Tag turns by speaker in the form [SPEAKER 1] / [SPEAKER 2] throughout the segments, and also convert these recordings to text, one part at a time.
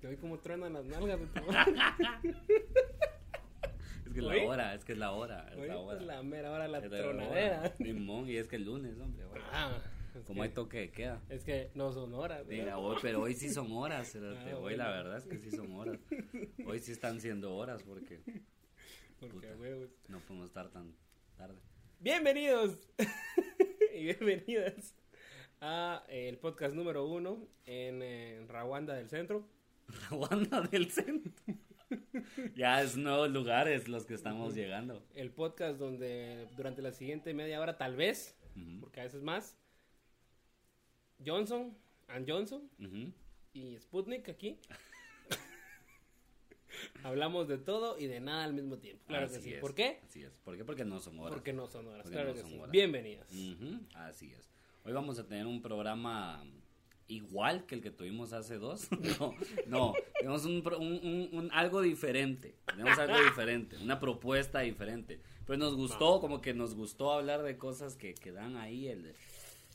[SPEAKER 1] Te oí como truenan las nalgas de tu
[SPEAKER 2] Es que es la hora, es que es la hora. Es la
[SPEAKER 1] pues,
[SPEAKER 2] hora.
[SPEAKER 1] la mera hora, la
[SPEAKER 2] Es
[SPEAKER 1] tronadera.
[SPEAKER 2] Simón, y es que el lunes, hombre. bueno.
[SPEAKER 1] Ah, es
[SPEAKER 2] Como hay toque de queda.
[SPEAKER 1] Es que no son horas.
[SPEAKER 2] Mira, hoy, pero hoy sí son horas.
[SPEAKER 1] Ah,
[SPEAKER 2] hoy la
[SPEAKER 1] bueno.
[SPEAKER 2] verdad es que sí son horas. Hoy sí están siendo horas porque
[SPEAKER 1] Porque,
[SPEAKER 2] puta.
[SPEAKER 1] huevos.
[SPEAKER 2] no podemos estar tan tarde.
[SPEAKER 1] Bienvenidos y bienvenidas a el podcast número uno en, eh, Rawanda del Centro.
[SPEAKER 2] La banda del centro. ya es nuevos lugares los que estamos llegando.
[SPEAKER 1] El podcast donde durante la siguiente media hora, tal vez,
[SPEAKER 2] Ujú,
[SPEAKER 1] porque a veces más, Johnson and Johnson
[SPEAKER 2] ujú.
[SPEAKER 1] y Sputnik aquí. Hablamos de todo y de nada al mismo tiempo. Claro que
[SPEAKER 2] Así
[SPEAKER 1] sí.
[SPEAKER 2] es,
[SPEAKER 1] ¿Por qué?
[SPEAKER 2] Así es. ¿Por qué? Porque no son horas.
[SPEAKER 1] Porque no son horas.
[SPEAKER 2] Porque
[SPEAKER 1] claro
[SPEAKER 2] no
[SPEAKER 1] que sí.
[SPEAKER 2] horas.
[SPEAKER 1] Bienvenidas.
[SPEAKER 2] Ujú, Así es. Hoy vamos a tener un programa igual que el que tuvimos hace dos. No, no, tenemos un, un- un- algo diferente. Tenemos algo diferente, una propuesta diferente. Pero nos gustó, como que nos gustó hablar de cosas que, que dan ahí el,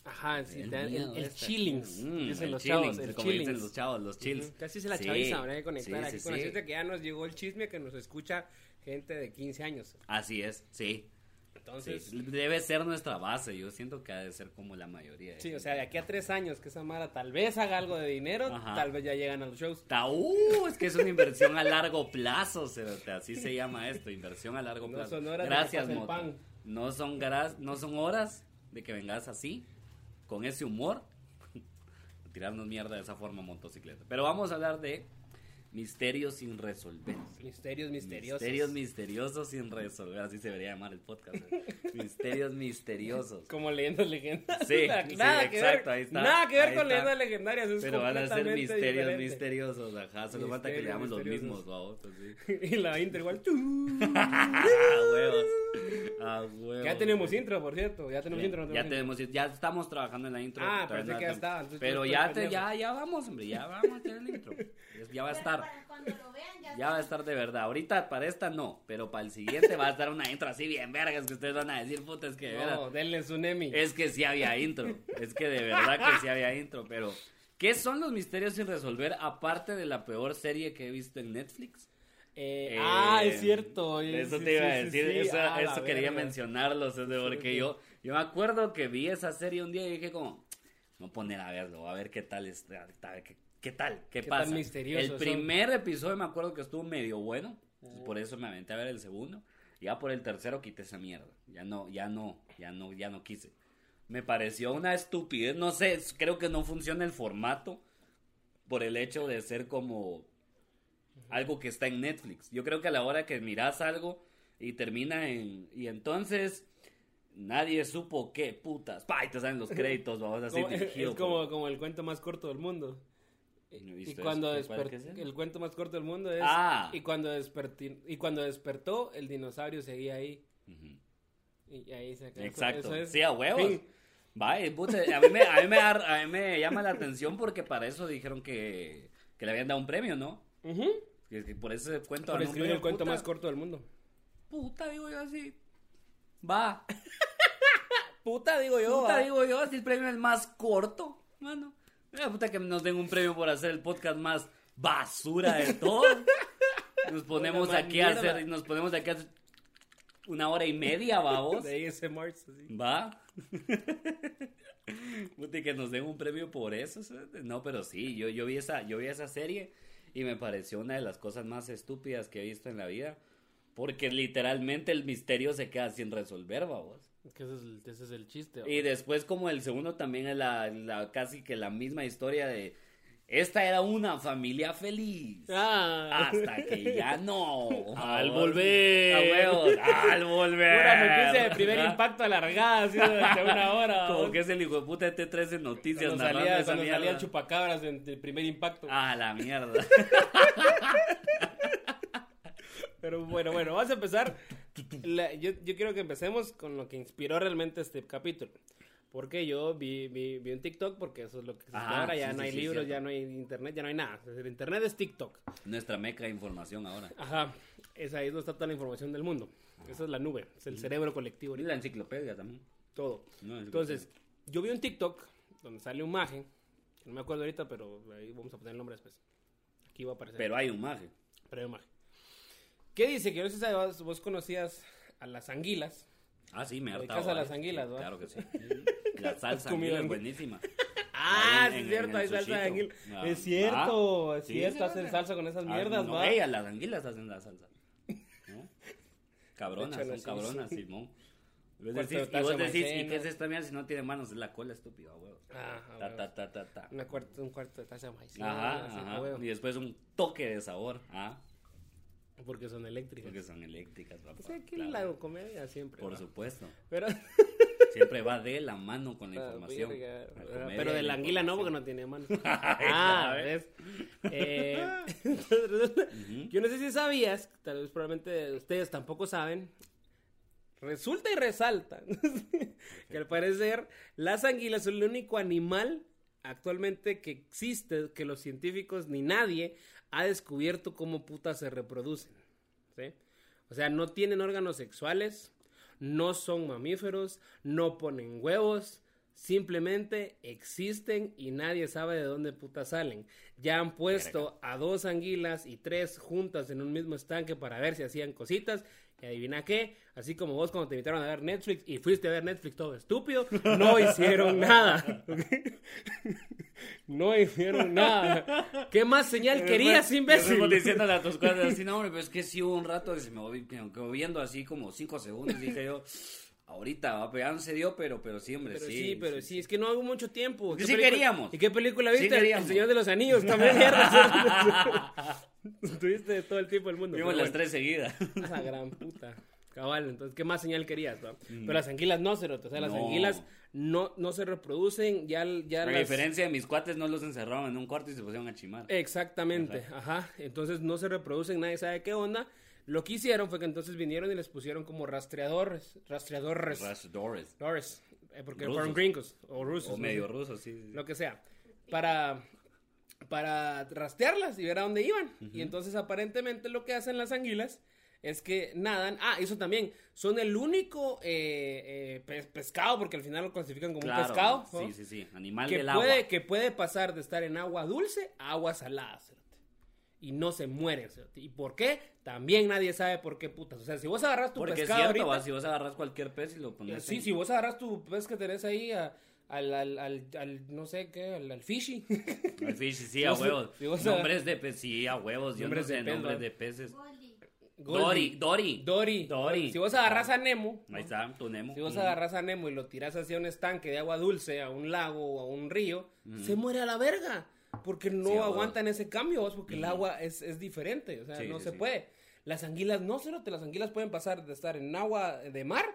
[SPEAKER 1] Ajá, sí,
[SPEAKER 2] el
[SPEAKER 1] te el, el
[SPEAKER 2] este.
[SPEAKER 1] chillings.
[SPEAKER 2] Mm,
[SPEAKER 1] dicen
[SPEAKER 2] el
[SPEAKER 1] los
[SPEAKER 2] chillings,
[SPEAKER 1] chavos, el
[SPEAKER 2] como dicen
[SPEAKER 1] chillings.
[SPEAKER 2] los chavos, los chills.
[SPEAKER 1] Casi se la
[SPEAKER 2] Sí,
[SPEAKER 1] chaviza, habría que conectar
[SPEAKER 2] sí,
[SPEAKER 1] aquí
[SPEAKER 2] sí,
[SPEAKER 1] con
[SPEAKER 2] sí.
[SPEAKER 1] decirte que ya nos llegó el chisme que nos escucha gente de 15 años.
[SPEAKER 2] Así es, sí.
[SPEAKER 1] Entonces,
[SPEAKER 2] sí. Debe ser nuestra base. Yo siento que ha de ser como la mayoría. de
[SPEAKER 1] sí, o sea, de aquí a tres años que esa Mara tal vez haga algo de dinero,
[SPEAKER 2] Ajá.
[SPEAKER 1] tal vez ya llegan a los shows.
[SPEAKER 2] Ta- uh, es que es una inversión a largo plazo, cerote, así se llama esto, inversión a largo
[SPEAKER 1] No
[SPEAKER 2] plazo.
[SPEAKER 1] son horas de
[SPEAKER 2] Gracias,
[SPEAKER 1] pan.
[SPEAKER 2] No son no son horas de que vengas así, con ese humor, tirarnos mierda de esa forma motocicleta. Pero vamos a hablar de misterios sin resolver.
[SPEAKER 1] Misterios misteriosos.
[SPEAKER 2] Misterios misteriosos sin resolver, así se debería llamar el podcast. ¿eh? misterios misteriosos.
[SPEAKER 1] Como leyendas legendarias.
[SPEAKER 2] Sí,
[SPEAKER 1] nada
[SPEAKER 2] sí,
[SPEAKER 1] que
[SPEAKER 2] exacto,
[SPEAKER 1] ver,
[SPEAKER 2] ahí está,
[SPEAKER 1] Nada que ver con leyendas legendarias. Es
[SPEAKER 2] Pero van a ser misterios
[SPEAKER 1] diferente.
[SPEAKER 2] misteriosos, ajá. Solo falta que le
[SPEAKER 1] Misterios
[SPEAKER 2] damos los mismos, así.
[SPEAKER 1] y la intro igual.
[SPEAKER 2] A huevos. A huevos.
[SPEAKER 1] ya tenemos intro, por cierto. Ya tenemos
[SPEAKER 2] Sí,
[SPEAKER 1] intro. no
[SPEAKER 2] ya
[SPEAKER 1] tenemos
[SPEAKER 2] tenemos, ya estamos trabajando en la intro.
[SPEAKER 1] Ah, pensé
[SPEAKER 2] no
[SPEAKER 1] que ya estaba, entonces
[SPEAKER 2] Pero ya, te, ya, vamos, hombre, ya vamos a tener el intro. Ya va a estar.
[SPEAKER 3] Para cuando lo vean ya,
[SPEAKER 2] Ya va a estar de verdad. Ahorita para esta no, pero para el siguiente va a estar una intro así bien vergas que ustedes van a decir, puta, es que de veras.
[SPEAKER 1] No, denle su Nemi.
[SPEAKER 2] Es que sí había intro. Es que de verdad que sí había intro. Pero, ¿qué son los misterios sin resolver aparte de la peor serie que he visto en Netflix?
[SPEAKER 1] Eh,
[SPEAKER 2] Eh,
[SPEAKER 1] ah, es cierto.
[SPEAKER 2] Eso
[SPEAKER 1] Sí,
[SPEAKER 2] te iba a
[SPEAKER 1] sí,
[SPEAKER 2] decir.
[SPEAKER 1] sí.
[SPEAKER 2] Eso,
[SPEAKER 1] Ah,
[SPEAKER 2] eso quería
[SPEAKER 1] verga.
[SPEAKER 2] mencionarlo. porque yo, yo me acuerdo que vi esa serie un día y dije, como, no poner a verlo, a ver qué tal es. a ver ¿Qué, qué tal? ¿Qué,
[SPEAKER 1] ¿Qué
[SPEAKER 2] pasa?
[SPEAKER 1] tan misterioso
[SPEAKER 2] el
[SPEAKER 1] son?
[SPEAKER 2] primer episodio me acuerdo que estuvo medio bueno. entonces Por eso me aventé a ver el segundo. Ya por el tercero quité esa mierda. Ya no, ya no, ya no, ya no quise. Me pareció una estupidez. No sé, creo que no funciona el formato por el hecho de ser como algo que está en Netflix. Yo creo que a la hora que miras algo y termina en... Y entonces nadie supo qué putas. Pa, y te salen los créditos, vamos así
[SPEAKER 1] es,
[SPEAKER 2] dirigido
[SPEAKER 1] es
[SPEAKER 2] por-
[SPEAKER 1] como, como el cuento más corto del mundo.
[SPEAKER 2] No
[SPEAKER 1] Y cuando
[SPEAKER 2] eso. ¿Cuál-
[SPEAKER 1] desper-
[SPEAKER 2] qué es ese?
[SPEAKER 1] el cuento más corto del mundo es
[SPEAKER 2] Ah.
[SPEAKER 1] y cuando y cuando despertó el dinosaurio seguía ahí y ahí se acabó.
[SPEAKER 2] Exacto.
[SPEAKER 1] Eso es-
[SPEAKER 2] Sí, a huevos. Puta, a mí, me, a, mí me, a mí me llama la atención porque para eso dijeron que, que le habían dado un premio, ¿no?
[SPEAKER 1] Ujú.
[SPEAKER 2] Que, que por ese cuento
[SPEAKER 1] Por escribir el cuento
[SPEAKER 2] puta.
[SPEAKER 1] más corto del mundo.
[SPEAKER 2] Puta, digo yo así. Va.
[SPEAKER 1] Puta digo yo.
[SPEAKER 2] Puta,
[SPEAKER 1] va.
[SPEAKER 2] digo yo, si el premio es más corto, mano. Mira, puta que nos den un premio por hacer el podcast más basura de todo. Nos ponemos
[SPEAKER 1] Una
[SPEAKER 2] aquí a hacer, nos ponemos aquí a hacer una hora y media, vamos.
[SPEAKER 1] de ASMRs, así.
[SPEAKER 2] Va. Puta, y que nos den un premio por eso. ¿sabes? No, pero sí, yo, yo, vi esa, yo vi esa serie y me pareció una de las cosas más estúpidas que he visto en la vida. Porque literalmente el misterio se queda sin resolver, vamos.
[SPEAKER 1] Que ese es el, ese es el chiste.
[SPEAKER 2] Y después como el segundo también es la, la- casi que la misma historia de esta era una familia feliz.
[SPEAKER 1] Ah.
[SPEAKER 2] Hasta que ya no.
[SPEAKER 1] Al volver.
[SPEAKER 2] Al volver.
[SPEAKER 1] Pura noticia de primer impacto alargada, así durante una hora.
[SPEAKER 2] Como que es el hijo de puta de T13 Noticias
[SPEAKER 1] cuando
[SPEAKER 2] narrando
[SPEAKER 1] salía, cuando salía chupacabras en el primer impacto.
[SPEAKER 2] Ah, la mierda.
[SPEAKER 1] Pero bueno, bueno, vamos a empezar. La- yo, yo quiero que empecemos con lo que inspiró realmente este capítulo. Porque yo vi, vi, vi un TikTok, porque eso es lo que existe
[SPEAKER 2] Ajá,
[SPEAKER 1] ahora. Ya
[SPEAKER 2] sí,
[SPEAKER 1] no
[SPEAKER 2] sí,
[SPEAKER 1] hay
[SPEAKER 2] sí,
[SPEAKER 1] libros,
[SPEAKER 2] cierto.
[SPEAKER 1] ya no hay internet, ya no hay nada. El internet es TikTok.
[SPEAKER 2] Nuestra meca de información ahora.
[SPEAKER 1] Ajá. Es ahí donde está toda la información del mundo. Esa es la nube. Es el cerebro colectivo.
[SPEAKER 2] Y la enciclopedia también.
[SPEAKER 1] Todo.
[SPEAKER 2] No, es-
[SPEAKER 1] Entonces, yo vi un TikTok donde sale un que No me acuerdo ahorita, pero ahí vamos a poner el nombre después. que iba a aparecer.
[SPEAKER 2] Pero hay un maje.
[SPEAKER 1] Pero hay un maje. ¿Qué dice? Que no sé si vos, vos conocías a las anguilas.
[SPEAKER 2] Ah, sí, me hartado.
[SPEAKER 1] dedicas a las anguilas, ¿va?
[SPEAKER 2] Claro que sí. La salsa
[SPEAKER 1] comido
[SPEAKER 2] anguila es buenísima.
[SPEAKER 1] Ah, sí,
[SPEAKER 2] en-
[SPEAKER 1] es cierto,
[SPEAKER 2] en
[SPEAKER 1] hay salsa de anguila.
[SPEAKER 2] Ah,
[SPEAKER 1] es cierto,
[SPEAKER 2] ah,
[SPEAKER 1] es
[SPEAKER 2] sí,
[SPEAKER 1] cierto,
[SPEAKER 2] sí,
[SPEAKER 1] hacen
[SPEAKER 2] sí.
[SPEAKER 1] salsa con esas
[SPEAKER 2] Ah,
[SPEAKER 1] mierdas,
[SPEAKER 2] no,
[SPEAKER 1] va.
[SPEAKER 2] ellas, las anguilas hacen la salsa. ¿No? Cabronas,
[SPEAKER 1] Échale,
[SPEAKER 2] son
[SPEAKER 1] sí,
[SPEAKER 2] cabronas,
[SPEAKER 1] sí.
[SPEAKER 2] Simón. Y vos
[SPEAKER 1] Cuarto
[SPEAKER 2] decís,
[SPEAKER 1] de
[SPEAKER 2] y vos
[SPEAKER 1] taza de
[SPEAKER 2] decís, ¿y
[SPEAKER 1] maicena.
[SPEAKER 2] qué es esta mierda si no tiene manos? Es la cola estúpida, huevo.
[SPEAKER 1] Ah, ah,
[SPEAKER 2] Ta, ta, ta, ta, ta.
[SPEAKER 1] Una cuarta, un cuarto de taza de maíz.
[SPEAKER 2] Ajá,
[SPEAKER 1] así,
[SPEAKER 2] ajá.
[SPEAKER 1] huevo.
[SPEAKER 2] Y después un toque de sabor, ¿ah?
[SPEAKER 1] Porque son eléctricas.
[SPEAKER 2] Porque son eléctricas, papá.
[SPEAKER 1] O sea, aquí
[SPEAKER 2] claro.
[SPEAKER 1] la comedia siempre.
[SPEAKER 2] Por supuesto.
[SPEAKER 1] Pero,
[SPEAKER 2] Siempre va de la mano con la
[SPEAKER 1] Ah,
[SPEAKER 2] información. La
[SPEAKER 1] Ah, pero de la anguila no, porque no tiene mano.
[SPEAKER 2] Ay,
[SPEAKER 1] ah,
[SPEAKER 2] ya
[SPEAKER 1] ¿ves? Eh, entonces resulta-
[SPEAKER 2] Ujú.
[SPEAKER 1] Yo no sé si sabías, tal vez probablemente ustedes tampoco saben. Resulta y resalta que al parecer las anguilas son el único animal actualmente que existe que los científicos ni nadie ha descubierto cómo putas se reproducen. ¿sí? O sea, no tienen órganos sexuales, no son mamíferos, no ponen huevos, simplemente existen y nadie sabe de dónde putas salen. Ya han puesto a dos anguilas y tres juntas en un mismo estanque para ver si hacían cositas. Y adivina qué, así como vos cuando te invitaron a ver Netflix y fuiste a ver Netflix todo estúpido, no hicieron nada. No hicieron nada. ¿Qué más señal querías, imbécil?
[SPEAKER 2] Estamos diciéndole a tus cosas así, no, hombre, pero es que sí hubo un rato que se me voy- viendo así como cinco segundos. Dije yo, ahorita, va, pero ya no se dio, pero, pero sí, hombre,
[SPEAKER 1] Pero
[SPEAKER 2] sí.
[SPEAKER 1] sí, pero sí, es que no hago mucho tiempo.
[SPEAKER 2] Que
[SPEAKER 1] ¿Qué
[SPEAKER 2] sí queríamos.
[SPEAKER 1] ¿Y qué película
[SPEAKER 2] Sí
[SPEAKER 1] viste? El. Señor de los Anillos, también. Tuviste todo el tiempo del mundo.
[SPEAKER 2] Vimos las
[SPEAKER 1] bueno.
[SPEAKER 2] tres seguidas.
[SPEAKER 1] A la gran puta. Cabal, entonces, ¿qué más señal querías? va? Pero las anguilas no, cerote. O sea, las
[SPEAKER 2] Mm. No.
[SPEAKER 1] anguilas no, no se reproducen, ya, ya
[SPEAKER 2] A
[SPEAKER 1] las...
[SPEAKER 2] diferencia de mis cuates, no los encerraron en un cuarto y se pusieron a chimar.
[SPEAKER 1] Exactamente, ajá. Entonces no se reproducen, nadie sabe qué onda. Lo que hicieron fue que entonces vinieron y les pusieron como rastreadores, rastreadores.
[SPEAKER 2] Rastadores.
[SPEAKER 1] Doris, eh, porque
[SPEAKER 2] Rusos.
[SPEAKER 1] fueron gringos o rusos.
[SPEAKER 2] O medio rusos, sí. sí.
[SPEAKER 1] lo que sea, para, para rastrearlas y ver a dónde iban. Y entonces aparentemente lo que hacen las anguilas es que nadan, ah, eso también, son el único eh, eh, pe- pescado, porque al final lo clasifican como
[SPEAKER 2] Claro,
[SPEAKER 1] un pescado, ¿no?
[SPEAKER 2] Sí, sí, sí. Animal
[SPEAKER 1] que,
[SPEAKER 2] del
[SPEAKER 1] puede,
[SPEAKER 2] agua.
[SPEAKER 1] que puede pasar de estar en agua dulce a agua salada. Y no se mueren. ¿Y por qué? También nadie sabe por qué putas. O sea, si vos agarras tu
[SPEAKER 2] Porque es
[SPEAKER 1] pescado
[SPEAKER 2] cierto,
[SPEAKER 1] ahorita-
[SPEAKER 2] va, si vos agarras cualquier pez y lo pones
[SPEAKER 1] Sí, si vos agarras tu pez que tenés ahí a- al, al, al, al- no sé qué, al, al fishy.
[SPEAKER 2] Al fish, sí, a
[SPEAKER 1] vos-
[SPEAKER 2] huevos.
[SPEAKER 1] si vos-
[SPEAKER 2] nombres de peces, sí, a huevos. Yo
[SPEAKER 1] Nombres
[SPEAKER 2] no sé
[SPEAKER 1] de pez,
[SPEAKER 2] nombres de peces.
[SPEAKER 3] Goldie.
[SPEAKER 2] Dory, Dory.
[SPEAKER 1] Dory.
[SPEAKER 2] Dory.
[SPEAKER 1] Si vos agarras a Nemo,
[SPEAKER 2] Ahí está, tu Nemo.
[SPEAKER 1] si vos agarras a Nemo y lo tiras hacia un estanque de agua dulce, a un lago o a un río, se muere a la verga. Porque no
[SPEAKER 2] Sí,
[SPEAKER 1] aguantan ese cambio, vos, porque el agua es, es diferente. O sea,
[SPEAKER 2] Sí,
[SPEAKER 1] no
[SPEAKER 2] sí,
[SPEAKER 1] se puede. Las anguilas no, cerote, las anguilas pueden pasar de estar en agua de mar,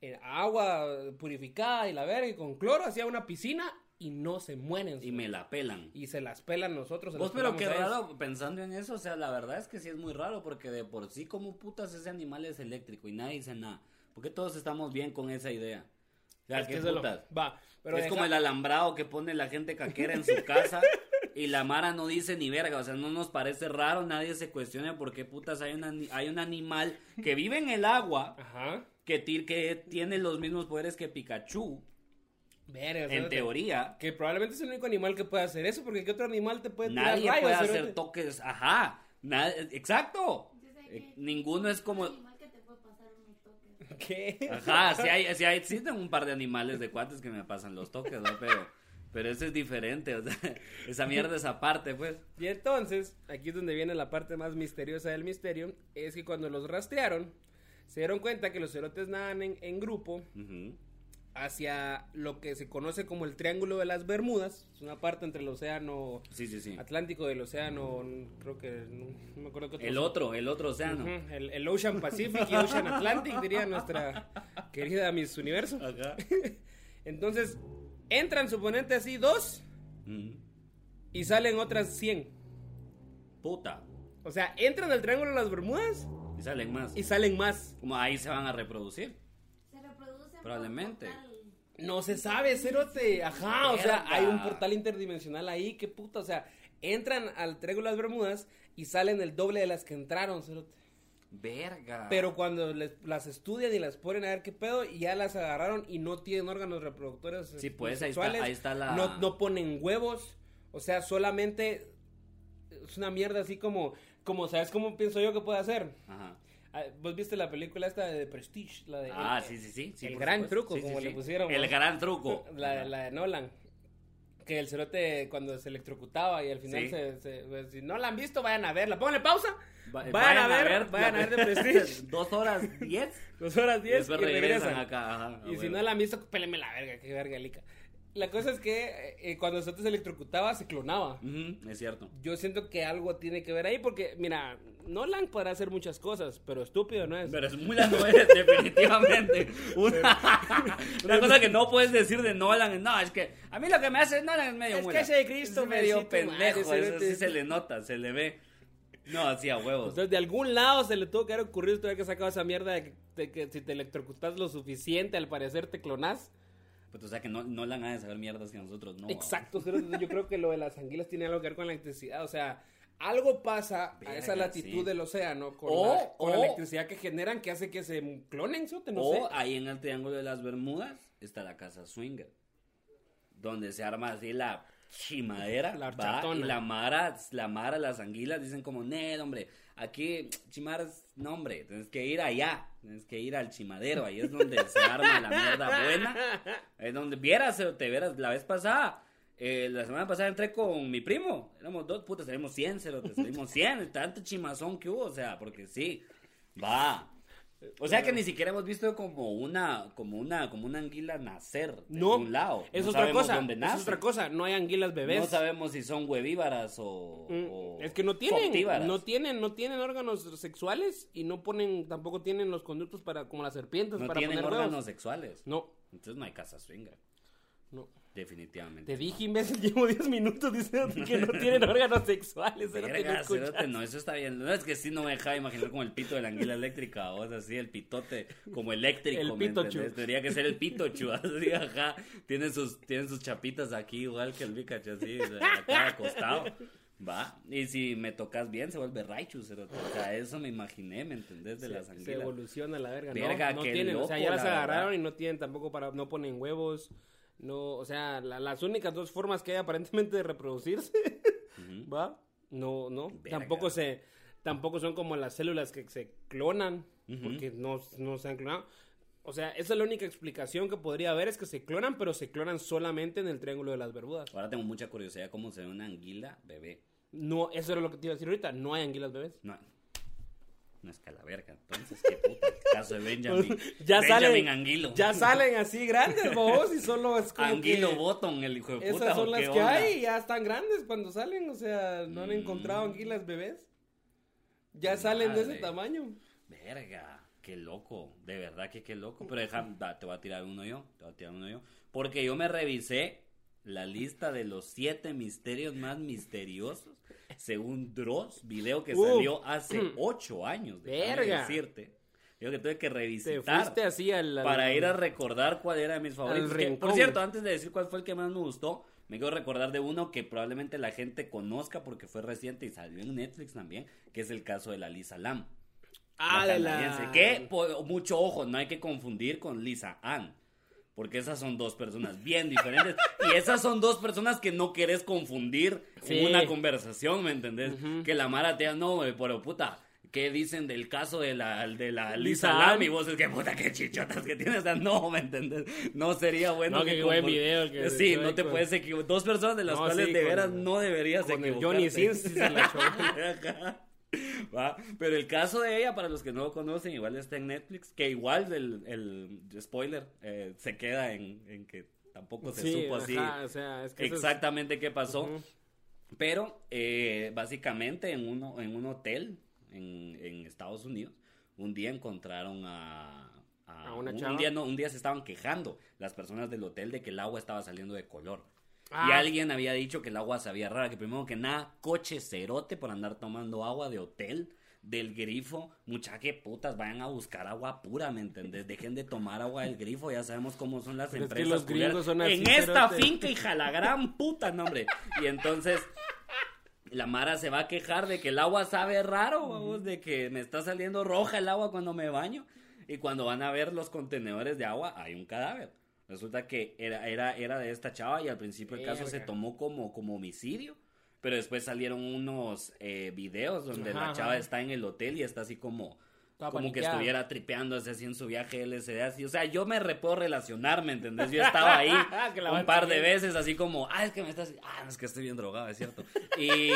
[SPEAKER 1] en agua purificada y la verga, y con cloro hacia una piscina y no se mueren.
[SPEAKER 2] Y me la pelan.
[SPEAKER 1] Y se las pelan nosotros. se
[SPEAKER 2] Vos, pero qué raro pensando en eso. O sea, la verdad es que sí es muy raro porque de por sí, como putas ese animal es eléctrico y nadie dice nada. Porque todos estamos bien con esa idea. O sea,
[SPEAKER 1] Es que lo-
[SPEAKER 2] putas.
[SPEAKER 1] Va, pero
[SPEAKER 2] es
[SPEAKER 1] deja-
[SPEAKER 2] como el alambrado que pone la gente caquera en su casa y la Mara no dice ni verga. O sea, no nos parece raro, nadie se cuestiona por qué putas hay, una, hay un animal que vive en el agua
[SPEAKER 1] Ajá.
[SPEAKER 2] que, que tiene los mismos poderes que Pikachu,
[SPEAKER 1] Verga,
[SPEAKER 2] en teoría.
[SPEAKER 1] Que probablemente es el único animal que puede hacer eso, porque ¿qué otro animal te puede tirar
[SPEAKER 2] Nadie
[SPEAKER 1] rayos?
[SPEAKER 2] puede hacer toques, ajá. na- exacto.
[SPEAKER 3] Yo sé
[SPEAKER 2] Eh, ninguno es como...
[SPEAKER 3] un animal que te puede pasar unos toques.
[SPEAKER 1] ¿Qué?
[SPEAKER 2] Ajá, sí, hay, sí hay- existen un par de animales de cuates que me pasan los toques, ¿no? Pero, pero ese es diferente, o sea, esa mierda es aparte, pues.
[SPEAKER 1] Y entonces, aquí es donde viene la parte más misteriosa del misterio, es que cuando los rastrearon, se dieron cuenta que los cerotes nadan en, en grupo hacia lo que se conoce como el Triángulo de las Bermudas, es una parte entre el océano
[SPEAKER 2] Sí, sí, sí.
[SPEAKER 1] Atlántico y el océano, creo que, no, no me acuerdo qué
[SPEAKER 2] El otro, el otro océano.
[SPEAKER 1] Ujú, el, el Ocean Pacific y Ocean Atlantic, diría nuestra querida Miss Universo.
[SPEAKER 2] Ajá.
[SPEAKER 1] Entonces, entran, suponente así, dos y salen otras 100.
[SPEAKER 2] Puta.
[SPEAKER 1] O sea, entran al Triángulo de las Bermudas
[SPEAKER 2] Y salen más.
[SPEAKER 1] y salen más.
[SPEAKER 2] Como ahí se van a reproducir.
[SPEAKER 3] Se reproducen
[SPEAKER 2] Probablemente.
[SPEAKER 1] No se sabe, cerote. Ajá, o sea, hay un portal interdimensional ahí, qué puta. O sea, entran al Triángulo de las Bermudas y salen el doble de las que entraron, cerote.
[SPEAKER 2] Verga.
[SPEAKER 1] Pero cuando les- las estudian y las ponen a ver qué pedo, y ya las agarraron y no tienen órganos reproductores.
[SPEAKER 2] Sí,
[SPEAKER 1] eh,
[SPEAKER 2] pues, ahí está- ahí está la-
[SPEAKER 1] No, no ponen huevos, o sea, solamente es una mierda así como, como, ¿sabes cómo pienso yo que puede hacer?
[SPEAKER 2] Ajá.
[SPEAKER 1] Ah, ¿Vos viste la película esta de Prestige? La de,
[SPEAKER 2] Ah,
[SPEAKER 1] el-
[SPEAKER 2] sí, sí, sí. sí,
[SPEAKER 1] el gran
[SPEAKER 2] supuesto.
[SPEAKER 1] truco,
[SPEAKER 2] Sí, sí,
[SPEAKER 1] como
[SPEAKER 2] sí.
[SPEAKER 1] le pusieron.
[SPEAKER 2] El
[SPEAKER 1] ¿no?
[SPEAKER 2] gran truco.
[SPEAKER 1] La, la de Nolan. Que el cerote cuando se electrocutaba y al final
[SPEAKER 2] Sí.
[SPEAKER 1] se, se- pues, si no la han visto, vayan a verla. Pónganle pausa.
[SPEAKER 2] Va-
[SPEAKER 1] vayan, a ver, vayan a ver de Prestige.
[SPEAKER 2] Dos horas diez.
[SPEAKER 1] Dos horas
[SPEAKER 2] Y
[SPEAKER 1] diez
[SPEAKER 2] después
[SPEAKER 1] y
[SPEAKER 2] regresan
[SPEAKER 1] regresan.
[SPEAKER 2] acá. Ajá,
[SPEAKER 1] Y si no la han visto, pélenme la verga, qué verga, lica. La cosa es que eh, cuando se electrocutaba, se clonaba.
[SPEAKER 2] Es cierto.
[SPEAKER 1] Yo siento que algo tiene que ver ahí porque, mira, Nolan podrá hacer muchas cosas, pero estúpido no es.
[SPEAKER 2] Pero es muy la no es, definitivamente. Una, una cosa que no puedes decir de Nolan. No, es que a mí lo que me hace Nolan es medio
[SPEAKER 1] Es que ese de Cristo,
[SPEAKER 2] es medio pendejo.
[SPEAKER 1] madre,
[SPEAKER 2] Eso sí se le nota, se le ve. No, así a huevos.
[SPEAKER 1] Entonces, de algún lado se le tuvo que haber ocurrido tuve que sacado esa mierda de que, de que si te electrocutas lo suficiente, al parecer te clonás.
[SPEAKER 2] Pues, o sea que no, Nolan ha de saber mierdas que nosotros no.
[SPEAKER 1] Exacto, yo creo que lo de las anguilas tiene algo que ver con la electricidad. O sea, algo pasa a esa latitud
[SPEAKER 2] sí.
[SPEAKER 1] del océano con,
[SPEAKER 2] O-
[SPEAKER 1] la, con la electricidad que generan que hace que se clonen, no
[SPEAKER 2] o
[SPEAKER 1] sé.
[SPEAKER 2] ahí en el Triángulo de las Bermudas está la casa swinger. Donde se arma así la chimadera.
[SPEAKER 1] La
[SPEAKER 2] va,
[SPEAKER 1] horchatona.
[SPEAKER 2] y la mara, la mara, las anguilas dicen como, Ned, hombre, aquí chimaras, no, hombre, tienes que ir allá. Tienes que ir al chimadero. Ahí es donde se arma la mierda buena. Es donde vieras, te verás la vez pasada. Eh, la semana pasada entré con mi primo. Éramos dos putas, salimos 100, cero, te salimos 100. Tanto chimazón que hubo, o sea, porque sí. Va. O sea que ni siquiera hemos visto como una, como una, como una anguila nacer de
[SPEAKER 1] No,
[SPEAKER 2] un lado.
[SPEAKER 1] es
[SPEAKER 2] No
[SPEAKER 1] otra cosa. Es otra cosa. No hay anguilas bebés.
[SPEAKER 2] No sabemos si son huevívaras o,
[SPEAKER 1] Mm,
[SPEAKER 2] o
[SPEAKER 1] Es que no tienen, no tienen, no tienen órganos sexuales y no ponen, tampoco tienen los conductos para, como las serpientes,
[SPEAKER 2] No
[SPEAKER 1] para
[SPEAKER 2] tienen
[SPEAKER 1] poner
[SPEAKER 2] órganos
[SPEAKER 1] huevos.
[SPEAKER 2] sexuales.
[SPEAKER 1] No,
[SPEAKER 2] Entonces no hay casa swinger.
[SPEAKER 1] no.
[SPEAKER 2] Definitivamente.
[SPEAKER 1] Te dije, imbécil, llevo 10 minutos diciendo que no tienen órganos sexuales. no
[SPEAKER 2] Verga,
[SPEAKER 1] escuchas.
[SPEAKER 2] cerote, no, eso está bien. No, es que sí no me dejaba imaginar como el pito de la anguila eléctrica, o sea, así, el pitote como eléctrico.
[SPEAKER 1] El
[SPEAKER 2] ¿me
[SPEAKER 1] pitochu.
[SPEAKER 2] Tendría que ser el pitochu, así, ajá. Tiene sus, tiene sus chapitas aquí, igual que el Pikachu, así, acá acostado. Va, y si me tocas bien, se vuelve Raichu, cerote. O sea, eso me imaginé, ¿me entendés? De
[SPEAKER 1] se,
[SPEAKER 2] las
[SPEAKER 1] se
[SPEAKER 2] anguilas.
[SPEAKER 1] evoluciona la verga.
[SPEAKER 2] Verga,
[SPEAKER 1] no, no tienen, o sea,
[SPEAKER 2] loco,
[SPEAKER 1] ya las
[SPEAKER 2] la
[SPEAKER 1] agarraron
[SPEAKER 2] verdad.
[SPEAKER 1] y no tienen tampoco para, no ponen huevos. No, o sea, la- las únicas dos formas que hay aparentemente de reproducirse. ¿va? No, no.
[SPEAKER 2] Verga.
[SPEAKER 1] Tampoco se, tampoco son como las células que se clonan, porque no, no se han clonado. O sea, esa es la única explicación que podría haber, es que se clonan, pero se clonan solamente en el Triángulo de las Bermudas.
[SPEAKER 2] Ahora tengo mucha curiosidad cómo se ve una anguila bebé.
[SPEAKER 1] No, eso era lo que te iba a decir ahorita, no hay anguilas bebés.
[SPEAKER 2] No, no es calaverga. Entonces, qué puta. El caso de Benjamin.
[SPEAKER 1] ya
[SPEAKER 2] Benjamin
[SPEAKER 1] salen,
[SPEAKER 2] Anguilo.
[SPEAKER 1] ya salen así grandes, vos, y solo es como
[SPEAKER 2] Anguilo
[SPEAKER 1] que...
[SPEAKER 2] Bottom, el hijo de puta.
[SPEAKER 1] Esas son
[SPEAKER 2] ¿o
[SPEAKER 1] las que
[SPEAKER 2] onda?
[SPEAKER 1] hay, ya están grandes cuando salen, o sea, no han
[SPEAKER 2] Mm.
[SPEAKER 1] encontrado anguilas bebés. Ya
[SPEAKER 2] Madre.
[SPEAKER 1] salen de ese tamaño.
[SPEAKER 2] Verga, qué loco. De verdad que qué loco. Pero deja, da, te voy a tirar uno yo. Te voy a tirar uno yo. Porque yo me revisé la lista de los siete misterios más misteriosos. Según Dross, video que
[SPEAKER 1] Uf.
[SPEAKER 2] salió hace ocho años.
[SPEAKER 1] Verga.
[SPEAKER 2] decirte. Yo que tuve que revisitar.
[SPEAKER 1] así al... al-
[SPEAKER 2] para ir a recordar cuál era de mis favoritos. Que, por cierto, antes de decir cuál fue el que más me gustó, me quiero recordar de uno que probablemente la gente conozca porque fue reciente y salió en Netflix también, que es el caso de la Lisa Lam.
[SPEAKER 1] Ah, la...
[SPEAKER 2] canadiense, Que, mucho ojo, no hay que confundir con Lisa Ann. Porque esas son dos personas bien diferentes. y esas son dos personas que no querés confundir
[SPEAKER 1] Sí.
[SPEAKER 2] en una conversación, ¿me entendés? Que la Mara te diga, no, güey, pero puta, ¿qué dicen del caso de la, de la Lisa, Lam? Y vos es que puta, qué chichotas que tienes. O sea, no, ¿me entendés? No sería bueno.
[SPEAKER 1] No,
[SPEAKER 2] que
[SPEAKER 1] qué buen video el que-
[SPEAKER 2] Sí,
[SPEAKER 1] que-
[SPEAKER 2] no te
[SPEAKER 1] con-
[SPEAKER 2] puedes equivocar. Dos personas de las
[SPEAKER 1] No,
[SPEAKER 2] cuales
[SPEAKER 1] sí,
[SPEAKER 2] de veras no deberías
[SPEAKER 1] con el
[SPEAKER 2] equivocarte.
[SPEAKER 1] Johnny Sins se la.
[SPEAKER 2] Va, Pero el caso de ella, para los que no lo conocen, igual está en Netflix, que igual el, el spoiler eh, se queda en, en que tampoco se
[SPEAKER 1] Sí,
[SPEAKER 2] supo así
[SPEAKER 1] ajá, o sea, es que eso es-
[SPEAKER 2] exactamente qué pasó. Pero eh, básicamente en, uno, en un hotel en, en Estados Unidos, un día encontraron a...
[SPEAKER 1] A una
[SPEAKER 2] un, un día no, un día se estaban quejando las personas del hotel de que el agua estaba saliendo de color. Y
[SPEAKER 1] Ah.
[SPEAKER 2] alguien había dicho que el agua sabía rara, que primero que nada, coche cerote por andar tomando agua de hotel, del grifo. Mucha que putas, vayan a buscar agua pura, ¿me entendés? Dejen de tomar agua del grifo, ya sabemos cómo son las
[SPEAKER 1] Pero es que
[SPEAKER 2] empresas.
[SPEAKER 1] los gringos son así,
[SPEAKER 2] En esta
[SPEAKER 1] cerote.
[SPEAKER 2] finca, hija, la gran puta, no, hombre. Y entonces, la Mara se va a quejar de que el agua sabe raro, vamos, de que me está saliendo roja el agua cuando me baño. Y cuando van a ver los contenedores de agua, hay un cadáver. Resulta que era, era, era de esta chava y al principio el caso se tomó como, como homicidio. Pero después salieron unos eh, videos donde
[SPEAKER 1] Ajá,
[SPEAKER 2] la chava
[SPEAKER 1] ajá.
[SPEAKER 2] está en el hotel y está así como,
[SPEAKER 1] Toda
[SPEAKER 2] como que estuviera tripeándose así en su viaje LSD. Así. O sea, yo me re puedo relacionar, ¿me entendés? Yo estaba ahí
[SPEAKER 1] la
[SPEAKER 2] un par de veces así como, ah, es que me estás... Ah, es que estoy bien drogado, es cierto. Y,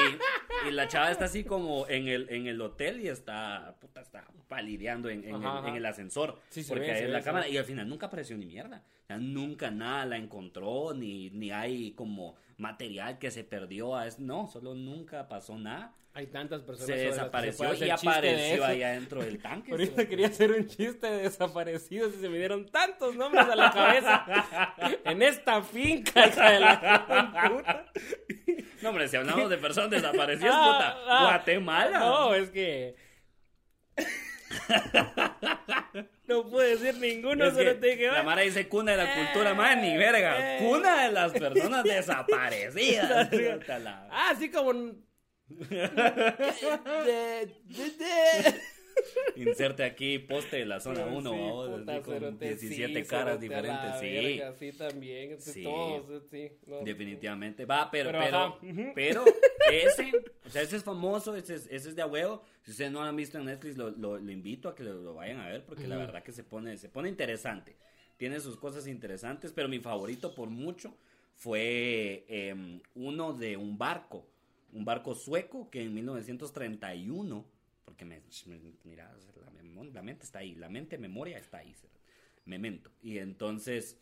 [SPEAKER 2] y la chava está así como en el, en el hotel y está, puta, está palideando en, en
[SPEAKER 1] Ajá,
[SPEAKER 2] el,
[SPEAKER 1] ajá.
[SPEAKER 2] en el ascensor.
[SPEAKER 1] Sí,
[SPEAKER 2] porque
[SPEAKER 1] ve,
[SPEAKER 2] ahí
[SPEAKER 1] se
[SPEAKER 2] es
[SPEAKER 1] ve,
[SPEAKER 2] la cámara.
[SPEAKER 1] ve.
[SPEAKER 2] Y al final nunca apareció ni mierda. O sea, nunca nada la encontró, ni, ni hay como material que se perdió. a es- No, solo nunca pasó nada.
[SPEAKER 1] Hay tantas personas.
[SPEAKER 2] Se
[SPEAKER 1] que
[SPEAKER 2] desapareció
[SPEAKER 1] puede
[SPEAKER 2] y
[SPEAKER 1] de
[SPEAKER 2] apareció
[SPEAKER 1] eso.
[SPEAKER 2] allá dentro del tanque.
[SPEAKER 1] Ahorita quería hacer un chiste de desaparecidos y se me dieron tantos nombres a la cabeza en esta finca, hija de la puta.
[SPEAKER 2] No, hombre, si hablamos de personas desaparecidas,
[SPEAKER 1] Ah,
[SPEAKER 2] puta,
[SPEAKER 1] ah.
[SPEAKER 2] Guatemala.
[SPEAKER 1] No, es que. No pude decir ninguno,
[SPEAKER 2] Es
[SPEAKER 1] solo
[SPEAKER 2] que
[SPEAKER 1] te dije.
[SPEAKER 2] la
[SPEAKER 1] "Ay".
[SPEAKER 2] Mara dice cuna de la cultura, más ni verga.
[SPEAKER 1] Eh.
[SPEAKER 2] Cuna de las personas desaparecidas.
[SPEAKER 1] Ah, así como. De- de- de-
[SPEAKER 2] Inserte aquí poste de la zona 1,
[SPEAKER 1] Sí, puta,
[SPEAKER 2] con
[SPEAKER 1] cerote,
[SPEAKER 2] 17
[SPEAKER 1] sí,
[SPEAKER 2] caras diferentes, sí.
[SPEAKER 1] verga, sí, también.
[SPEAKER 2] Sí.
[SPEAKER 1] todos, sí. no.
[SPEAKER 2] Definitivamente. Va, pero,
[SPEAKER 1] Pero,
[SPEAKER 2] pero, ese, o sea, ese es famoso, ese es, ese es de huevo. Si ustedes no lo han visto en Netflix, lo, lo, lo invito a que lo, lo vayan a ver, porque la verdad que se pone, se pone interesante. Tiene sus cosas interesantes, pero mi favorito por mucho fue em, uno de un barco, un barco sueco que en 1931, porque me, me- mira, la, la mente está ahí, la mente, memoria está ahí, memento. Y entonces,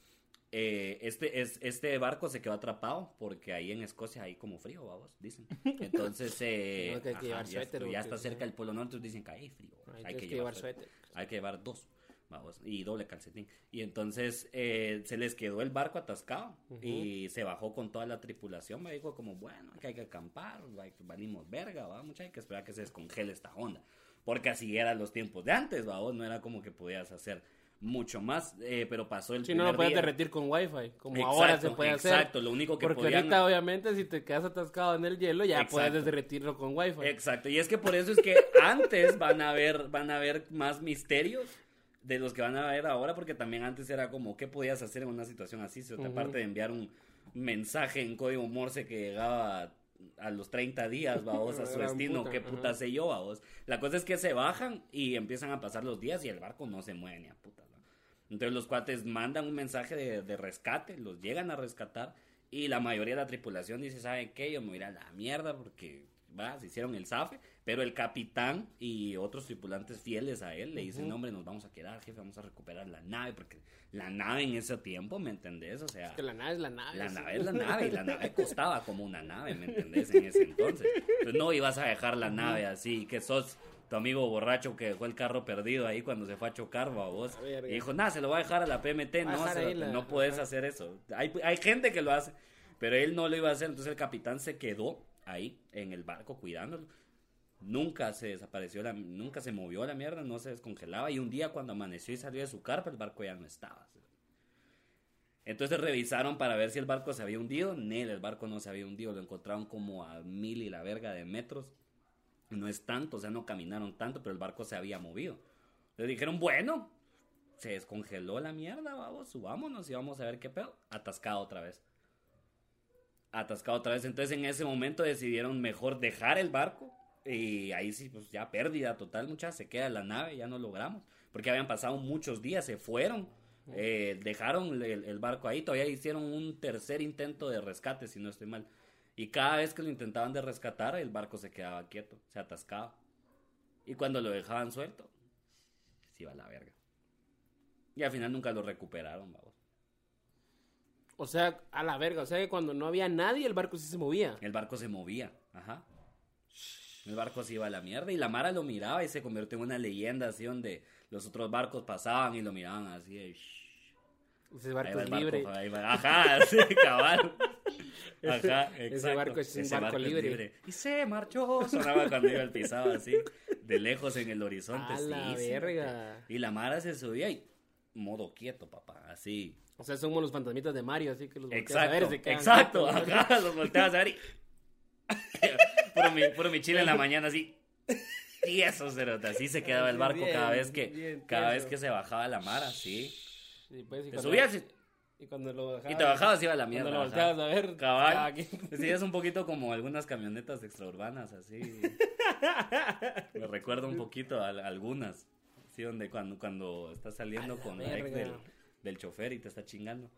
[SPEAKER 2] eh, este, es, este barco se quedó atrapado porque ahí en Escocia hay como frío, vamos, dicen. Entonces, eh,
[SPEAKER 1] No, que llevar
[SPEAKER 2] ya,
[SPEAKER 1] suéter,
[SPEAKER 2] ya está cerca del Polo Norte, dicen que hay frío.
[SPEAKER 1] Hay,
[SPEAKER 2] hay
[SPEAKER 1] que,
[SPEAKER 2] que
[SPEAKER 1] llevar
[SPEAKER 2] llevar
[SPEAKER 1] suéter.
[SPEAKER 2] hay que llevar dos, vamos, y doble calcetín. Y entonces eh, se les quedó el barco atascado y se bajó con toda la tripulación. Me dijo como, bueno, que hay que acampar, valimos verga, va, mucha, hay que esperar que se descongele esta onda. Porque así eran los tiempos de antes, vamos, no era como que podías hacer mucho más, eh, pero pasó el
[SPEAKER 1] Si no, lo
[SPEAKER 2] día.
[SPEAKER 1] derretir con wifi, como
[SPEAKER 2] Exacto,
[SPEAKER 1] ahora se puede hacer.
[SPEAKER 2] Exacto, lo único que
[SPEAKER 1] Porque
[SPEAKER 2] podían...
[SPEAKER 1] ahorita, obviamente, si te quedas atascado en el hielo, ya
[SPEAKER 2] Exacto.
[SPEAKER 1] puedes derretirlo con wifi.
[SPEAKER 2] Exacto, y es que por eso es que antes van a haber, van a haber más misterios de los que van a ver ahora, porque también antes era como, ¿qué podías hacer en una situación así? Si
[SPEAKER 1] Ujú.
[SPEAKER 2] aparte de enviar un mensaje en código Morse que llegaba a los 30 días, vamos, a su destino,
[SPEAKER 1] puta,
[SPEAKER 2] qué
[SPEAKER 1] ajá.
[SPEAKER 2] puta sé yo, vamos. La cosa es que se bajan y empiezan a pasar los días y el barco no se mueve ni a puta. ¿no? Entonces los cuates mandan un mensaje de, de rescate, los llegan a rescatar y la mayoría de la tripulación dice, ¿saben qué? Yo me voy a ir a la mierda porque va, se hicieron el zafe, pero el capitán y otros tripulantes fieles a él le dicen,
[SPEAKER 1] Ujú.
[SPEAKER 2] hombre, nos vamos a quedar, jefe, vamos a recuperar la nave, porque la nave en ese tiempo, ¿me entendés? O sea,
[SPEAKER 1] Es que la nave es la nave.
[SPEAKER 2] la
[SPEAKER 1] sí.
[SPEAKER 2] nave es la nave y la nave costaba como una nave, ¿me entendés? En ese entonces. Entonces no ibas a dejar la nave así, que sos tu amigo borracho que dejó el carro perdido ahí cuando se fue a chocar, va vos.
[SPEAKER 1] A ver,
[SPEAKER 2] Y dijo, nada, se lo va a dejar a la PMT,
[SPEAKER 1] a
[SPEAKER 2] no,
[SPEAKER 1] la-
[SPEAKER 2] no puedes
[SPEAKER 1] ajá.
[SPEAKER 2] hacer eso. Hay, hay gente que lo hace, pero él no lo iba a hacer, entonces el capitán se quedó ahí en el barco cuidándolo. Nunca se desapareció, la, nunca se movió la mierda, no se descongelaba. Y un día cuando amaneció y salió de su carpa, el barco ya no estaba. Entonces revisaron para ver si el barco se había hundido. Nel, el barco no se había hundido. Lo encontraron como a mil y la verga de metros. No es tanto, o sea, no caminaron tanto, pero el barco se había movido. Le dijeron, bueno, se descongeló la mierda, vamos, subámonos y vamos a ver qué pedo. Atascado otra vez. Atascado otra vez. Entonces en ese momento decidieron mejor dejar el barco. Y ahí sí, pues ya pérdida total, muchas. Se queda la nave, ya no logramos. Porque habían pasado muchos días, se fueron. eh, dejaron el, el barco ahí. Todavía hicieron un tercer intento de rescate, si no estoy mal. Y cada vez que lo intentaban de rescatar, el barco se quedaba quieto, se atascaba. Y cuando lo dejaban suelto, se iba a la verga. Y al final nunca lo recuperaron, vamos.
[SPEAKER 1] O sea, a la verga. O sea, que cuando no había nadie, el barco sí se movía.
[SPEAKER 2] El barco se movía, ajá. El barco se iba a la mierda y la Mara lo miraba y se convirtió en una leyenda así donde los otros barcos pasaban y lo miraban así de... "Shh".
[SPEAKER 1] Ese barco es
[SPEAKER 2] barco,
[SPEAKER 1] libre.
[SPEAKER 2] va. Ajá, sí, cabal. Ajá,
[SPEAKER 1] Ese
[SPEAKER 2] exacto.
[SPEAKER 1] barco es un
[SPEAKER 2] Ese
[SPEAKER 1] barco libre.
[SPEAKER 2] Y se marchó. Sonaba cuando iba el pisado así, de lejos en el horizonte.
[SPEAKER 1] A la
[SPEAKER 2] sí,
[SPEAKER 1] verga.
[SPEAKER 2] Y la Mara se subía y modo quieto, papá, así.
[SPEAKER 1] O sea, somos los fantasmitas de Mario, así que los volteas a ver
[SPEAKER 2] Exacto,
[SPEAKER 1] se quedan
[SPEAKER 2] exacto. Ajá, los volteabas a ver y... puro, mi, puro mi chile en la mañana así. Y eso, cerote, así se quedaba el barco
[SPEAKER 1] Bien,
[SPEAKER 2] cada vez que
[SPEAKER 1] bien
[SPEAKER 2] cada vez
[SPEAKER 1] tieso.
[SPEAKER 2] que se bajaba la Mara, sí.
[SPEAKER 1] Pues, y
[SPEAKER 2] Te
[SPEAKER 1] cuando-
[SPEAKER 2] subías y
[SPEAKER 1] Y cuando lo dejabas.
[SPEAKER 2] Y te bajabas iba a la
[SPEAKER 1] Cuando
[SPEAKER 2] mierda.
[SPEAKER 1] lo
[SPEAKER 2] ajá.
[SPEAKER 1] volteabas a ver.
[SPEAKER 2] Cabal. Sí, es un poquito como algunas camionetas extraurbanas, así. Me recuerda un poquito a, a algunas. Sí, donde cuando, cuando estás saliendo con la ex del, del chofer y te está chingando.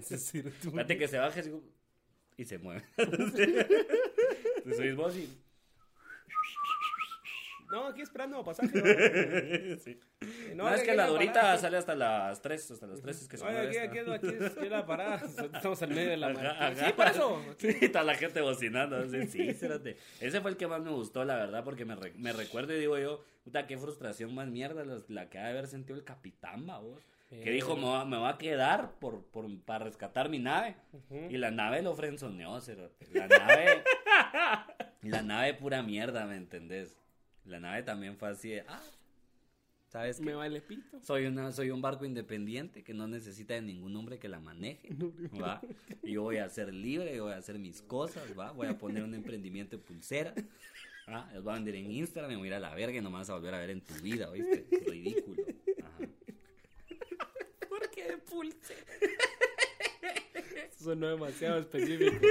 [SPEAKER 2] Espérate que se baje como- y se mueve. Te subís vos y...
[SPEAKER 1] No, aquí esperando pasaje. ¿no?
[SPEAKER 2] Sí.
[SPEAKER 1] No,
[SPEAKER 2] No, es que la Dorita
[SPEAKER 1] parada.
[SPEAKER 2] sale hasta las 3, hasta las 3 es que se
[SPEAKER 1] Oye, aquí, aquí, aquí es, aquí es la parada. Estamos en medio de la
[SPEAKER 2] Ajá.
[SPEAKER 1] Sí, por eso.
[SPEAKER 2] Sí, toda la gente bocinando. así, Sí, espérate. Ese fue el que más me gustó, la verdad, porque me, re- me recuerdo y digo yo, puta, qué frustración más mierda la, la que ha de haber sentido el capitán, vos. Que
[SPEAKER 1] Eh.
[SPEAKER 2] dijo, me va, me va a quedar por, por, para rescatar mi nave. Y la nave lo frenzoneó, cerote. La nave. la nave pura mierda, ¿me entendés? La nave también fue así de, ah, ¿sabes?
[SPEAKER 1] Me vale pito.
[SPEAKER 2] Soy, una, soy un barco independiente que no necesita de ningún hombre que la maneje, ¿va? Y yo voy a ser libre, voy a hacer mis cosas, ¿va? Voy a poner un emprendimiento de pulseras, ¿va? Los voy a vender en Instagram, me voy a ir a la verga y no me vas a volver a ver en tu vida, ¿oíste? Ridículo. Ajá.
[SPEAKER 1] ¿Por qué de pulse? Sonó demasiado específico.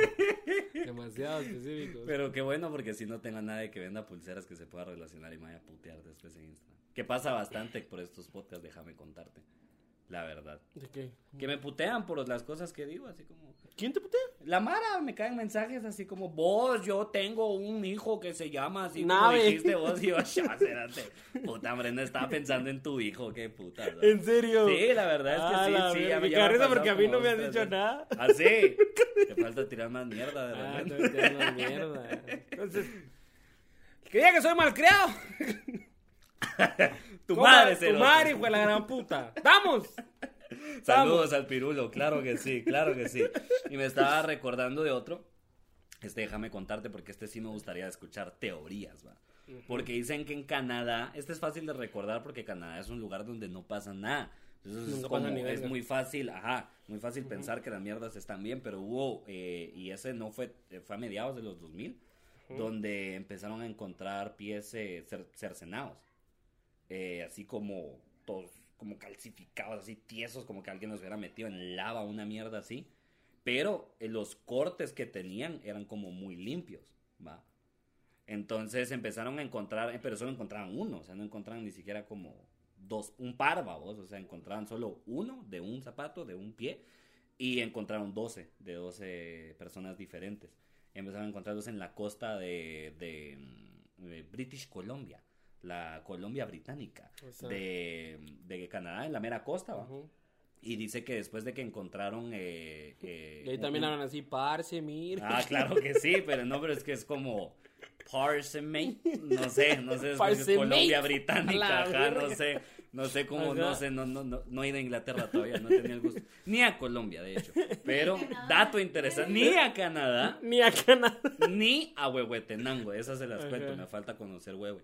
[SPEAKER 1] Demasiado específico.
[SPEAKER 2] Pero qué bueno porque si no tengo nadie que venda pulseras que se pueda relacionar y me vaya a putear después en Instagram. Que pasa bastante por estos podcasts, déjame contarte. La verdad.
[SPEAKER 1] ¿De qué?
[SPEAKER 2] Que me putean por las cosas que digo, así como...
[SPEAKER 1] ¿Quién te putea?
[SPEAKER 2] La Mara me caen mensajes así como, vos, yo tengo un hijo que se llama así
[SPEAKER 1] Nave.
[SPEAKER 2] como dijiste vos. Y yo, ya, espérate. Puta, hombre, no estaba pensando en tu hijo, qué puta. ¿no?
[SPEAKER 1] ¿En serio?
[SPEAKER 2] Sí, la verdad es que
[SPEAKER 1] Ah,
[SPEAKER 2] sí,
[SPEAKER 1] la
[SPEAKER 2] sí. ya me- pasado
[SPEAKER 1] porque a mí no me has dicho nada.
[SPEAKER 2] ¿Ah, sí? Te falta tirar más mierda de
[SPEAKER 1] Ah, te das mierda. Entonces, diga que soy malcriado.
[SPEAKER 2] Tu madre,
[SPEAKER 1] Tu madre, de la gran puta. ¡Vamos!
[SPEAKER 2] Saludos al pirulo, claro que sí, claro que sí. Y me estaba recordando de otro. Este, déjame contarte porque este sí me gustaría escuchar teorías, va. Porque dicen que en Canadá, este es fácil de recordar porque Canadá es un lugar donde no pasa nada. Entonces es, como- muy fácil, ajá, muy fácil pensar que las mierdas están bien, pero hubo, eh, y ese no fue, eh, fue a mediados de los 2000, donde empezaron a encontrar pies eh, cer- cercenados eh, así como todos como calcificados, así tiesos, como que alguien los hubiera metido en lava, una mierda así. Pero eh, los cortes que tenían eran como muy limpios, ¿va? Entonces empezaron a encontrar, eh, pero solo encontraban uno, o sea, no encontraban ni siquiera como dos, un par, o sea, encontraban solo uno de un zapato, de un pie, y encontraron 12, de 12 personas diferentes. Empezaron a encontrarlos en la costa de, de, mm, de British Columbia, la Colombia británica,
[SPEAKER 1] O sea.
[SPEAKER 2] de, de Canadá, en la mera costa. Y dice que después de que encontraron... eh, eh,
[SPEAKER 1] Y ahí también
[SPEAKER 2] un-
[SPEAKER 1] hablan así, parce, mira.
[SPEAKER 2] Ah, claro que sí, pero no, pero es que es como Parsemate, no sé, no sé, es. Colombia
[SPEAKER 1] A
[SPEAKER 2] británica, ajá, no sé, no sé cómo,
[SPEAKER 1] Ajá.
[SPEAKER 2] no sé, no, no, no, no he ido a Inglaterra todavía, no tenía el gusto, ni a Colombia, de hecho, pero dato interesante, ni a Canadá,
[SPEAKER 1] Ni acá nada.
[SPEAKER 2] ni a Huehuetenango, esas se las
[SPEAKER 1] Ajá.
[SPEAKER 2] cuento, me falta conocer Huehue.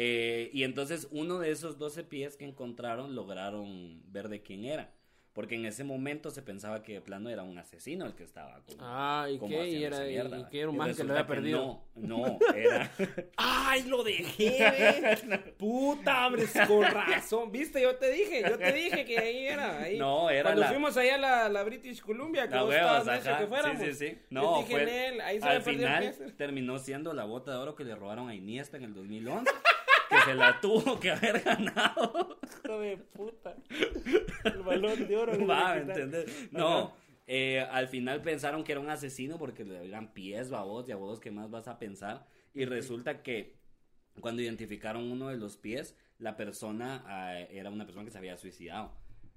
[SPEAKER 2] Eh, y entonces uno de esos 12 pies que encontraron lograron ver de quién era. Porque en ese momento se pensaba que de plano era un asesino el que estaba con,
[SPEAKER 1] Ah, ¿y
[SPEAKER 2] como
[SPEAKER 1] qué? ¿Y era,
[SPEAKER 2] mierda,
[SPEAKER 1] y qué era un man que lo había perdido?
[SPEAKER 2] No, no, era.
[SPEAKER 1] ¡Ay, lo dejé! ve! Puta, hombre, con razón. ¿Viste? Yo te dije, yo te dije que ahí era. Ahí.
[SPEAKER 2] No, era
[SPEAKER 1] Cuando
[SPEAKER 2] la-
[SPEAKER 1] fuimos allá a la, la British Columbia, que
[SPEAKER 2] La
[SPEAKER 1] vos
[SPEAKER 2] huevas,
[SPEAKER 1] estabas
[SPEAKER 2] ajá.
[SPEAKER 1] que fuéramos.
[SPEAKER 2] Sí, sí, sí.
[SPEAKER 1] Yo
[SPEAKER 2] No,
[SPEAKER 1] te dije
[SPEAKER 2] fue.
[SPEAKER 1] en él, ahí se
[SPEAKER 2] al
[SPEAKER 1] el
[SPEAKER 2] final
[SPEAKER 1] pez.
[SPEAKER 2] terminó siendo la bota de oro que le robaron a Iniesta en el 2011. que se la tuvo que haber ganado.
[SPEAKER 1] Hijo de puta. El balón de oro.
[SPEAKER 2] Va,
[SPEAKER 1] ¿me
[SPEAKER 2] ¿me entendés? No. eh, al final pensaron que era un asesino porque le eran pies, babos, y a vos, ¿qué más vas a pensar? Y resulta que cuando identificaron uno de los pies, la persona ah, era una persona que se había suicidado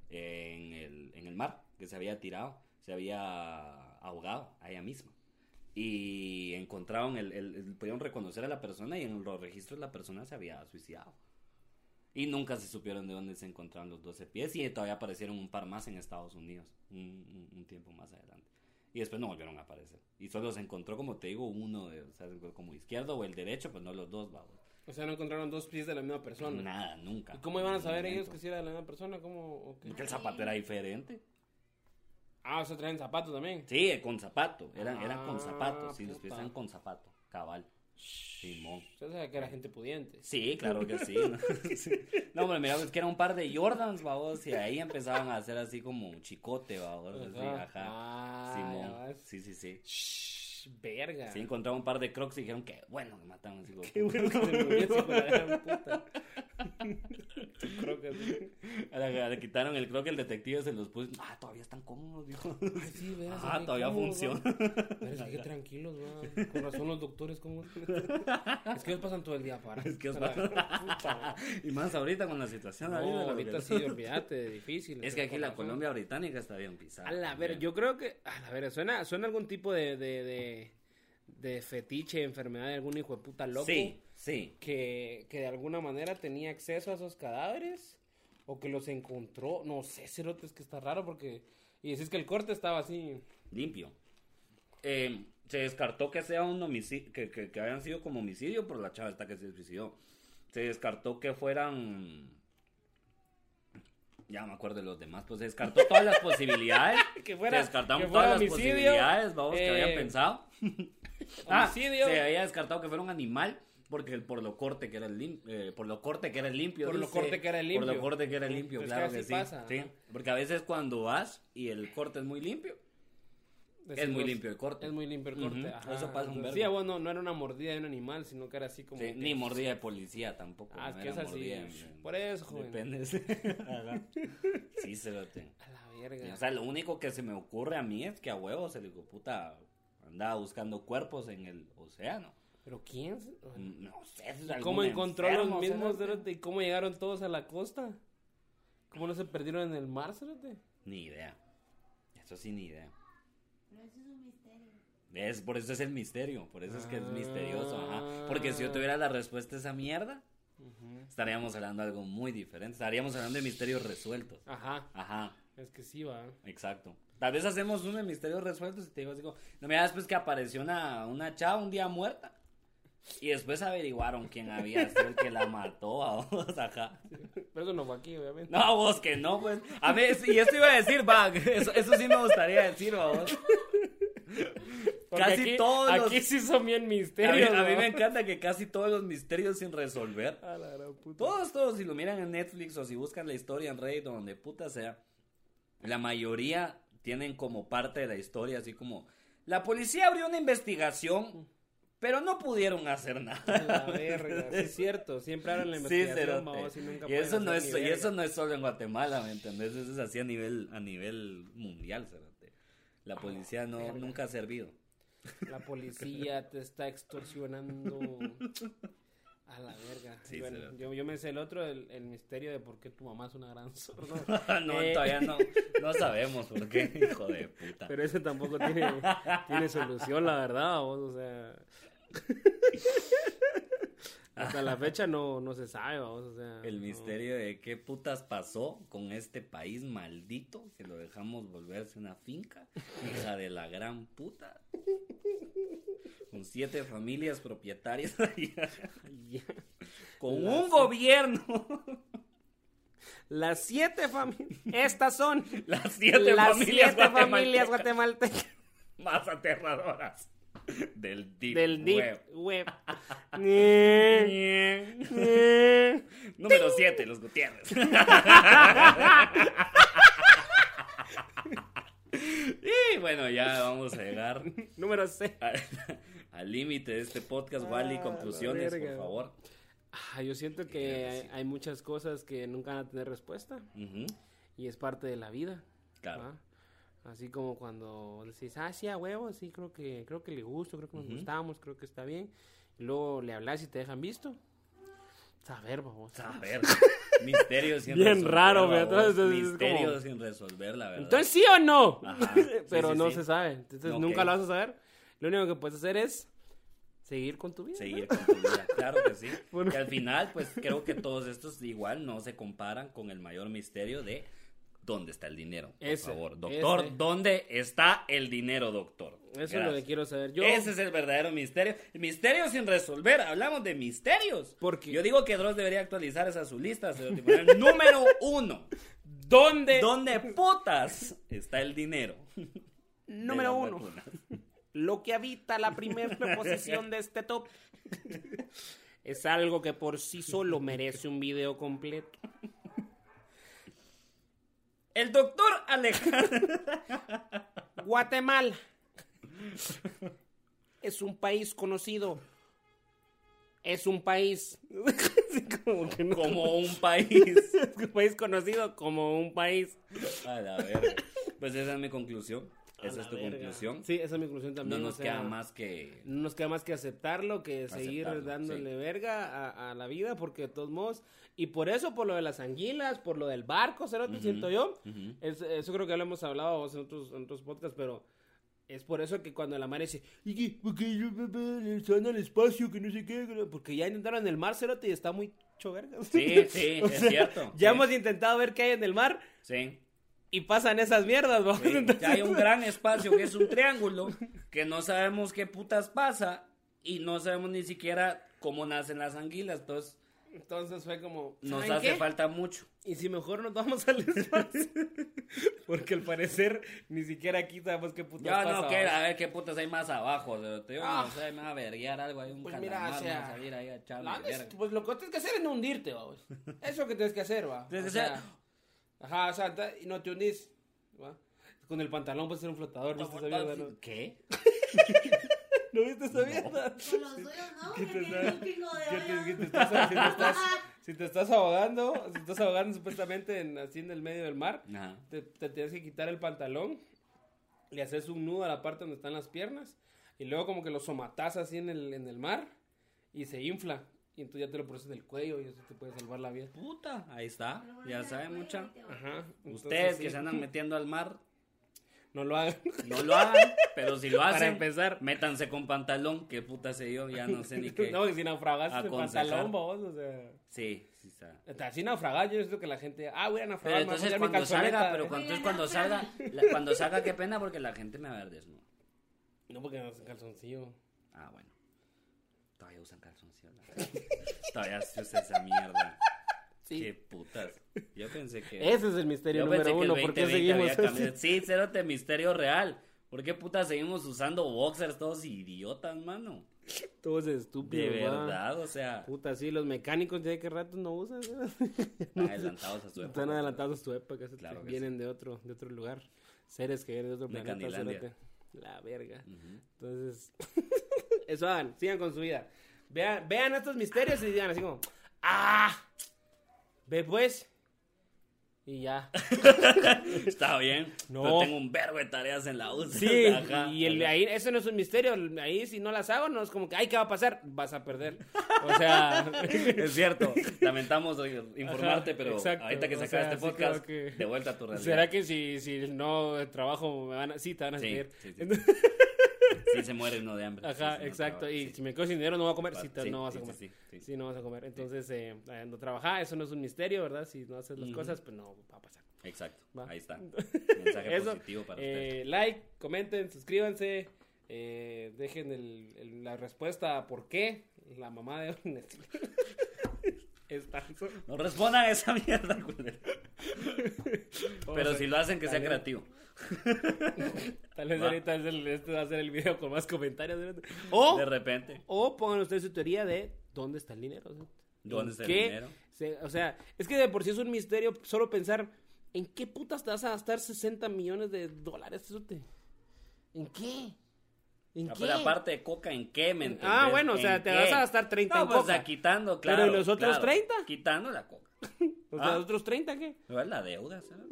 [SPEAKER 2] en el, en el mar, que se había tirado, se había ahogado a ella misma. Y encontraron, el, el- el- pudieron reconocer a la persona y en los registros la persona se había suicidado. Y nunca se supieron de dónde se encontraron los 12 pies y todavía aparecieron un par más en Estados Unidos, un, un- un tiempo más adelante. Y después no volvieron a aparecer. Y solo se encontró, como te digo, uno, de, o sea, como izquierdo o el derecho, pues no los dos, vamos.
[SPEAKER 1] O sea, no encontraron dos pies de la misma persona.
[SPEAKER 2] Nada, nunca.
[SPEAKER 1] ¿Y cómo iban a saber ellos que si era de la misma persona? ¿Cómo? o qué?
[SPEAKER 2] Porque el zapato era diferente.
[SPEAKER 1] Ah, o sea, traen zapatos también.
[SPEAKER 2] Sí, con zapato. Eran, eran con
[SPEAKER 1] Ah,
[SPEAKER 2] zapato. Sí, los pies eran con zapato. Cabal. Simón.
[SPEAKER 1] Usted sabe que era gente pudiente.
[SPEAKER 2] Sí, claro que sí. ¿no? Hombre, mira, es que era un par de Jordans, babos, y ahí empezaban a hacer así como un chicote, babos. así,
[SPEAKER 1] Ajá. Ah,
[SPEAKER 2] Simón. Sí, sí, sí.
[SPEAKER 1] Shh, verga.
[SPEAKER 2] Sí, encontraban un par de crocs y dijeron que bueno, me mataron así.
[SPEAKER 1] Qué bueno que se murió puta. Creo que sí.
[SPEAKER 2] A la- Le quitaron el croc, el detective se los puso. Ah, todavía están cómodos, dijo.
[SPEAKER 1] Ay, sí, veas,
[SPEAKER 2] Ah, todavía funciona.
[SPEAKER 1] va. Pero es que tranquilos, va. Con razón los doctores, ¿cómo? Es que ellos pasan todo el día para.
[SPEAKER 2] Es que ellos
[SPEAKER 1] puta.
[SPEAKER 2] Y más ahorita con la situación
[SPEAKER 1] No,
[SPEAKER 2] ahorita, la
[SPEAKER 1] ahorita
[SPEAKER 2] verdad.
[SPEAKER 1] sí, olvídate, difícil.
[SPEAKER 2] Es que aquí la
[SPEAKER 1] razón.
[SPEAKER 2] Colombia británica está bien pisada.
[SPEAKER 1] A la ver, yo creo que. A la ver, suena, suena algún tipo de, de, de, de fetiche, enfermedad de algún hijo de puta loco.
[SPEAKER 2] Sí, sí.
[SPEAKER 1] Que, que de alguna manera tenía acceso a esos cadáveres. O que los encontró. No sé, Cerote, es que está raro porque. Y decís que el corte estaba así.
[SPEAKER 2] limpio. Eh, se descartó que sea un homicidio, que, que, que hayan sido como homicidio por la chava esta que se suicidó. Se descartó que fueran... Ya me acuerdo de los demás, pues se descartó todas las posibilidades.
[SPEAKER 1] Que fuera-
[SPEAKER 2] se descartaron
[SPEAKER 1] que fuera
[SPEAKER 2] todas las posibilidades, vamos, que
[SPEAKER 1] eh,
[SPEAKER 2] habían pensado. Ah,
[SPEAKER 1] homicidio.
[SPEAKER 2] se había descartado que fuera un animal porque el- por lo corte que era el limpio, por lo corte que era el limpio.
[SPEAKER 1] Por lo corte que era el
[SPEAKER 2] Por lo
[SPEAKER 1] limpio.
[SPEAKER 2] corte que era el limpio,
[SPEAKER 1] Es que
[SPEAKER 2] claro que, sí.
[SPEAKER 1] pasa,
[SPEAKER 2] sí.
[SPEAKER 1] ajá.
[SPEAKER 2] Porque a veces cuando vas y el corte es muy limpio, es muy limpio el corte.
[SPEAKER 1] Es muy limpio el corte. Ajá.
[SPEAKER 2] eso pasa un vergo.
[SPEAKER 1] Sí, bueno, no era una mordida de un animal, sino que era así como.
[SPEAKER 2] Sí,
[SPEAKER 1] que-
[SPEAKER 2] ni mordida de policía tampoco.
[SPEAKER 1] Ah, es que es así. Por eso, joven.
[SPEAKER 2] Depende. Ajá. sí, se lo tengo.
[SPEAKER 1] A la verga.
[SPEAKER 2] O sea, lo único que se me ocurre a mí es que a huevos el hijo de puta andaba buscando cuerpos en el océano.
[SPEAKER 1] ¿Pero quién?
[SPEAKER 2] No sé. es
[SPEAKER 1] ¿Y
[SPEAKER 2] algún
[SPEAKER 1] ¿Cómo encontró a los mismos
[SPEAKER 2] cerote.
[SPEAKER 1] ¿Y cómo llegaron todos a la costa? ¿Cómo no se perdieron en el mar, cerote?
[SPEAKER 2] Ni idea. Eso sí, ni idea.
[SPEAKER 3] Pero eso es un misterio.
[SPEAKER 2] Es, por eso es el misterio, por eso es que es
[SPEAKER 1] Ah.
[SPEAKER 2] misterioso, ajá. Porque si yo tuviera la respuesta a esa mierda, estaríamos hablando de algo muy diferente. Estaríamos hablando de misterios resueltos.
[SPEAKER 1] Ajá,
[SPEAKER 2] Ajá,
[SPEAKER 1] es que sí va.
[SPEAKER 2] exacto. Tal vez hacemos uno de misterios resueltos y te digo así como, no me después que apareció una, una chava un día muerta. Y después averiguaron quién había sido el que la mató a vos, ajá.
[SPEAKER 1] Pero eso no fue aquí, obviamente.
[SPEAKER 2] No, vos que no, pues. A ver, y esto iba a decir, va, eso, eso sí me gustaría decir, vos.
[SPEAKER 1] Porque
[SPEAKER 2] Casi
[SPEAKER 1] aquí,
[SPEAKER 2] todos los-
[SPEAKER 1] Aquí sí son bien
[SPEAKER 2] A mí,
[SPEAKER 1] misterios.
[SPEAKER 2] a mí
[SPEAKER 1] ¿no?
[SPEAKER 2] me encanta que casi todos los misterios sin resolver.
[SPEAKER 1] A la gran puta.
[SPEAKER 2] Todos, todos, si lo miran en Netflix o si buscan la historia en Reddit o donde puta sea, la mayoría tienen como parte de la historia así como, la policía abrió una investigación, pero no pudieron hacer nada.
[SPEAKER 1] La verga, sí es cierto. Siempre hablan la
[SPEAKER 2] Sí,
[SPEAKER 1] investigación, vamos, y nunca
[SPEAKER 2] y eso no es y eso no es solo en Guatemala, ¿me entendés? Eso es así a nivel a nivel mundial. La policía no
[SPEAKER 1] verga.
[SPEAKER 2] nunca ha servido.
[SPEAKER 1] La policía te está extorsionando. A la verga.
[SPEAKER 2] Sí,
[SPEAKER 1] Bueno,
[SPEAKER 2] cerote.
[SPEAKER 1] yo, yo me sé el otro, el, el misterio de por qué tu mamá es una gran sorda.
[SPEAKER 2] no,
[SPEAKER 1] Eh,
[SPEAKER 2] todavía no no sabemos por qué, hijo de puta.
[SPEAKER 1] Pero ese tampoco tiene, tiene solución, la verdad, vos, o sea. Hasta la fecha no, no se sabe, vamos, o sea.
[SPEAKER 2] El
[SPEAKER 1] no.
[SPEAKER 2] misterio de qué putas pasó con este país maldito que lo dejamos volverse una finca, hija de la gran puta. Con siete familias propietarias, con
[SPEAKER 1] Las-
[SPEAKER 2] un gobierno.
[SPEAKER 1] Las siete familias. Estas son
[SPEAKER 2] Las siete
[SPEAKER 1] las
[SPEAKER 2] familias,
[SPEAKER 1] siete familias
[SPEAKER 2] guatemaltecas
[SPEAKER 1] guatemaltecas
[SPEAKER 2] más aterradoras del deep,
[SPEAKER 1] del Deep
[SPEAKER 2] web. Número 7, los Gutiérrez. y bueno, ya vamos a llegar
[SPEAKER 1] Número 6.
[SPEAKER 2] al- límite de este podcast. Wally,
[SPEAKER 1] Ah,
[SPEAKER 2] conclusiones, por favor.
[SPEAKER 1] Ah, yo siento que hay, muchas cosas que nunca van a tener respuesta y es parte de la vida.
[SPEAKER 2] Claro.
[SPEAKER 1] ¿va? Así como cuando decís, ah, sí, a huevo, sí, creo que, creo que le gusto, creo que nos
[SPEAKER 2] Ujú.
[SPEAKER 1] gustamos, creo que está bien. Y luego le hablas y te dejan visto. Saber, vamos.
[SPEAKER 2] A ver, misterios sin
[SPEAKER 1] Bien
[SPEAKER 2] resolver.
[SPEAKER 1] raro, güey, entonces es
[SPEAKER 2] Misterios
[SPEAKER 1] como-
[SPEAKER 2] sin resolver, la verdad.
[SPEAKER 1] Entonces, ¿sí o no?
[SPEAKER 2] Ajá,
[SPEAKER 1] Pero
[SPEAKER 2] sí, sí,
[SPEAKER 1] no
[SPEAKER 2] sí.
[SPEAKER 1] se sabe. Entonces,
[SPEAKER 2] Ok.
[SPEAKER 1] nunca lo vas a saber. Lo único que puedes hacer es seguir con tu vida.
[SPEAKER 2] seguir con tu vida, claro que sí.
[SPEAKER 1] Bueno.
[SPEAKER 2] Y al final, pues creo que todos estos igual no se comparan con el mayor misterio de dónde está el dinero. Por
[SPEAKER 1] Ese,
[SPEAKER 2] favor, doctor,
[SPEAKER 1] ese.
[SPEAKER 2] ¿dónde está el dinero, doctor?
[SPEAKER 1] Eso es lo que quiero saber. Yo,
[SPEAKER 2] Ese es el verdadero misterio. Misterio sin resolver. Hablamos de misterios.
[SPEAKER 1] Porque-
[SPEAKER 2] Yo digo que Dross debería actualizar esa su lista. número uno.
[SPEAKER 1] ¿dónde?
[SPEAKER 2] ¿Dónde putas está el dinero?
[SPEAKER 1] Número uno.
[SPEAKER 2] vacunas?
[SPEAKER 1] Lo que habita la primera posición de este top. es algo que por sí solo merece un video completo.
[SPEAKER 2] El doctor Alejandro.
[SPEAKER 1] Guatemala es un país conocido. Es un país. Sí, como que no-
[SPEAKER 2] Como un país.
[SPEAKER 1] Es un país conocido como un país.
[SPEAKER 2] A la verga. Pues esa es mi conclusión. Esa es tu
[SPEAKER 1] verga.
[SPEAKER 2] conclusión.
[SPEAKER 1] Sí, esa es mi conclusión
[SPEAKER 2] No
[SPEAKER 1] también.
[SPEAKER 2] nos
[SPEAKER 1] o sea,
[SPEAKER 2] queda más que.
[SPEAKER 1] No nos queda más que aceptarlo, que seguir
[SPEAKER 2] Aceptarlo,
[SPEAKER 1] dándole
[SPEAKER 2] sí.
[SPEAKER 1] verga a, a la vida, porque de todos modos, y por eso, por lo de las anguilas, por lo del barco, cerote, siento yo,
[SPEAKER 2] Ujú.
[SPEAKER 1] es- eso creo que ya lo hemos hablado en otros, en otros podcasts, pero es por eso que cuando la mar dice, ¿y qué? Porque se van al espacio, que no sé qué, porque ya intentaron en el mar, cerote, y está muy choverga.
[SPEAKER 2] Sí, sí, es cierto,
[SPEAKER 1] Ya
[SPEAKER 2] sí.
[SPEAKER 1] hemos intentado ver qué hay en el mar,
[SPEAKER 2] Sí.
[SPEAKER 1] Y pasan esas mierdas, ¿no?
[SPEAKER 2] Sí,
[SPEAKER 1] Entonces-
[SPEAKER 2] Hay un gran espacio que es un triángulo que no sabemos qué putas pasa y no sabemos ni siquiera cómo nacen las anguilas. Entonces
[SPEAKER 1] Entonces fue como,
[SPEAKER 2] nos
[SPEAKER 1] ¿saben
[SPEAKER 2] hace
[SPEAKER 1] qué?
[SPEAKER 2] falta mucho.
[SPEAKER 1] Y si mejor nos vamos al espacio. Porque al parecer ni siquiera aquí sabemos qué putas
[SPEAKER 2] Yo
[SPEAKER 1] pasa.
[SPEAKER 2] no quiero,
[SPEAKER 1] ¿va?
[SPEAKER 2] a ver qué putas hay más abajo. Yo
[SPEAKER 1] Ah.
[SPEAKER 2] no sé, me va a verguiar algo. Hay un
[SPEAKER 1] Pues
[SPEAKER 2] calamar,
[SPEAKER 1] mira, o sea,
[SPEAKER 2] va a salir ahí a verga.
[SPEAKER 1] pues lo que tienes que hacer es no hundirte, vamos. Eso es lo que tienes que hacer, va.
[SPEAKER 2] Tienes
[SPEAKER 1] O
[SPEAKER 2] que
[SPEAKER 1] sea, Ajá, o sea, y no te hundís. ¿va? Con el pantalón puedes ser un flotador, ¿viste esa mierda? ¿No,
[SPEAKER 2] ¿Qué?
[SPEAKER 1] ¿No viste esa mierda?
[SPEAKER 3] Con los suyos, ¿no?
[SPEAKER 1] ¿Qué te
[SPEAKER 3] de
[SPEAKER 1] ¿Qué te-
[SPEAKER 3] hoyos.
[SPEAKER 1] qué te estás- si, te estás, si te estás ahogando, si te estás ahogando supuestamente en, así en el medio del mar, te, te tienes que quitar el pantalón, le haces un nudo a la parte donde están las piernas y luego como que lo somatás así en el, en el mar y se infla y entonces ya te lo pones en el cuello y eso te puede salvar la vida.
[SPEAKER 2] Puta, ahí está. Ya saben mucha.
[SPEAKER 1] Ajá. entonces
[SPEAKER 2] Ustedes
[SPEAKER 1] sí,
[SPEAKER 2] que se andan metiendo al mar,
[SPEAKER 1] no lo hagan.
[SPEAKER 2] no lo hagan. Pero si lo
[SPEAKER 1] Para
[SPEAKER 2] hacen,
[SPEAKER 1] empezar.
[SPEAKER 2] métanse con pantalón. Que puta sé yo, ya no sé ni qué.
[SPEAKER 1] no, que si naufragas el
[SPEAKER 2] aconsejar.
[SPEAKER 1] pantalón, vos, o sea,
[SPEAKER 2] Sí, sí está.
[SPEAKER 1] así naufragas, yo siento que la gente, ah, voy a
[SPEAKER 2] Pero
[SPEAKER 1] naufragar, a
[SPEAKER 2] entonces cuando salga, pero cuando, entonces cuando salga, la- cuando salga qué pena porque la gente me va a ver desnudo.
[SPEAKER 1] No, porque no es calzoncillo.
[SPEAKER 2] Ah, bueno. Todavía usan calzoncillo. la verdad. Todavía se usa esa mierda.
[SPEAKER 1] Sí.
[SPEAKER 2] Qué putas. Yo pensé que.
[SPEAKER 1] Ese es el misterio
[SPEAKER 2] yo
[SPEAKER 1] número
[SPEAKER 2] que
[SPEAKER 1] uno, ¿por qué
[SPEAKER 2] 2020
[SPEAKER 1] seguimos así?
[SPEAKER 2] Sí, cerote misterio real. ¿Por qué putas seguimos usando boxers todos idiotas, mano?
[SPEAKER 1] Todos estúpidos,
[SPEAKER 2] De verdad, o sea,
[SPEAKER 1] Puta, sí, los mecánicos ya de qué rato no usan.
[SPEAKER 2] están adelantados a su época.
[SPEAKER 1] Están adelantados a su época,
[SPEAKER 2] Claro
[SPEAKER 1] que
[SPEAKER 2] que
[SPEAKER 1] vienen de otro, de otro lugar. Seres que vienen de otro
[SPEAKER 2] De
[SPEAKER 1] planeta. La verga.
[SPEAKER 2] Ujú.
[SPEAKER 1] Entonces, eso hagan, sigan con su vida. Vean, vean estos misterios y digan así como, ¡ah! Ve pues. Y ya.
[SPEAKER 2] Está bien.
[SPEAKER 1] No.
[SPEAKER 2] Pero tengo un verbo de tareas en la U.
[SPEAKER 1] Sí,
[SPEAKER 2] Ajá,
[SPEAKER 1] y el, ahí, eso no es un misterio. Ahí, si no las hago, no es como que, ay, ¿qué va a pasar? Vas a perder. O sea,
[SPEAKER 2] Es cierto, lamentamos informarte,
[SPEAKER 1] Ajá,
[SPEAKER 2] pero
[SPEAKER 1] exacto,
[SPEAKER 2] ahorita que se acaba este podcast,
[SPEAKER 1] que-
[SPEAKER 2] de vuelta a tu realidad.
[SPEAKER 1] ¿será que si, si no trabajo me van a, sí, te van a
[SPEAKER 2] Sí,
[SPEAKER 1] seguir?
[SPEAKER 2] sí, sí. Se muere uno de hambre.
[SPEAKER 1] Ajá,
[SPEAKER 2] Sí, sí, no
[SPEAKER 1] exacto. y
[SPEAKER 2] sí.
[SPEAKER 1] si me quedo sin dinero, no voy a comer. Sí, te- no vas a comer.
[SPEAKER 2] sí,
[SPEAKER 1] no vas a comer. Entonces, eh, no trabajar, eso no es un misterio, ¿verdad? Si no haces las cosas, pues no va a pasar.
[SPEAKER 2] Exacto,
[SPEAKER 1] Va.
[SPEAKER 2] ahí está. Mensaje
[SPEAKER 1] Eso,
[SPEAKER 2] positivo para usted.
[SPEAKER 1] eh, like, comenten, suscríbanse, eh, dejen el- el- la respuesta a por qué la mamá de está.
[SPEAKER 2] No respondan a esa mierda. Pero si lo hacen, que sea creativo.
[SPEAKER 1] Tal vez
[SPEAKER 2] Va.
[SPEAKER 1] ahorita es el- este va a ser el video con más comentarios. ¿verdad? O,
[SPEAKER 2] De repente.
[SPEAKER 1] o pongan ustedes su teoría de dónde está el dinero. ¿sí?
[SPEAKER 2] ¿Dónde
[SPEAKER 1] ¿En
[SPEAKER 2] está el dinero?
[SPEAKER 1] se- o sea, es que de por sí es un misterio solo pensar en qué putas te vas a gastar 60 millones de dólares. ¿En qué? ¿En
[SPEAKER 2] Ah,
[SPEAKER 1] qué?
[SPEAKER 2] Pero aparte de coca, ¿en qué me entendés?
[SPEAKER 1] Ah, bueno, o sea,
[SPEAKER 2] ¿En
[SPEAKER 1] te
[SPEAKER 2] qué?
[SPEAKER 1] vas a gastar 30
[SPEAKER 2] no,
[SPEAKER 1] en
[SPEAKER 2] pues,
[SPEAKER 1] coca.
[SPEAKER 2] o sea, quitando,
[SPEAKER 1] Pero,
[SPEAKER 2] claro.
[SPEAKER 1] ¿y los otros
[SPEAKER 2] claro.
[SPEAKER 1] 30?
[SPEAKER 2] Quitando la coca.
[SPEAKER 1] O sea,
[SPEAKER 2] Ah.
[SPEAKER 1] otros 30 qué?
[SPEAKER 2] Igual la deuda, ¿sabes?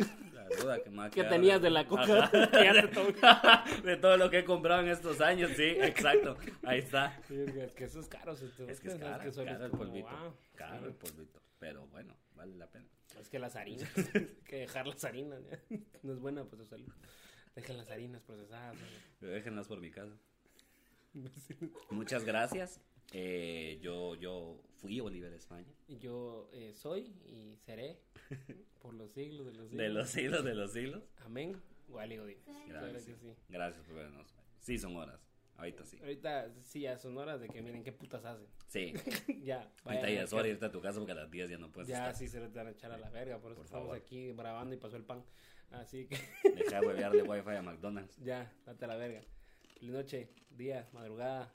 [SPEAKER 2] Que me va a
[SPEAKER 1] ¿Qué
[SPEAKER 2] quedar
[SPEAKER 1] tenías de la coca? Que
[SPEAKER 2] de todo lo que he comprado en estos años, sí, exacto. Ahí está.
[SPEAKER 1] Sí, es que- es que eso es caro. si te
[SPEAKER 2] Es que es caro,
[SPEAKER 1] solo
[SPEAKER 2] caro
[SPEAKER 1] es
[SPEAKER 2] el
[SPEAKER 1] como,
[SPEAKER 2] polvito.
[SPEAKER 1] wow,
[SPEAKER 2] Caro
[SPEAKER 1] sí.
[SPEAKER 2] el polvito. Pero bueno, vale la pena.
[SPEAKER 1] Es que las harinas, hay que dejar las harinas, ¿ya? no es buena pues tu salud. Dejen las harinas procesadas. ¿no?
[SPEAKER 2] Déjenlas por mi casa. Muchas gracias. Eh, yo, yo fui Oliver España.
[SPEAKER 1] Y Yo eh, soy y seré por los siglos de los siglos.
[SPEAKER 2] De los siglos de los siglos.
[SPEAKER 1] Amén. Wally Godín. Claro
[SPEAKER 2] Gracias.
[SPEAKER 1] que sí.
[SPEAKER 2] Gracias por vernos. Sí, son horas. Ahorita sí.
[SPEAKER 1] Ahorita sí ya son horas de que miren qué putas hacen.
[SPEAKER 2] Sí.
[SPEAKER 1] ya.
[SPEAKER 2] Ahorita ya es hora de irte a tu casa porque a las 10 ya no puedes
[SPEAKER 1] Ya
[SPEAKER 2] estar.
[SPEAKER 1] sí se les van a echar a la verga, por eso
[SPEAKER 2] Por
[SPEAKER 1] estamos
[SPEAKER 2] favor.
[SPEAKER 1] aquí grabando y pasó el pan. Así que
[SPEAKER 2] Deja de huevearle wifi a McDonald's.
[SPEAKER 1] ya, date a la verga. Feliz noche, día, madrugada,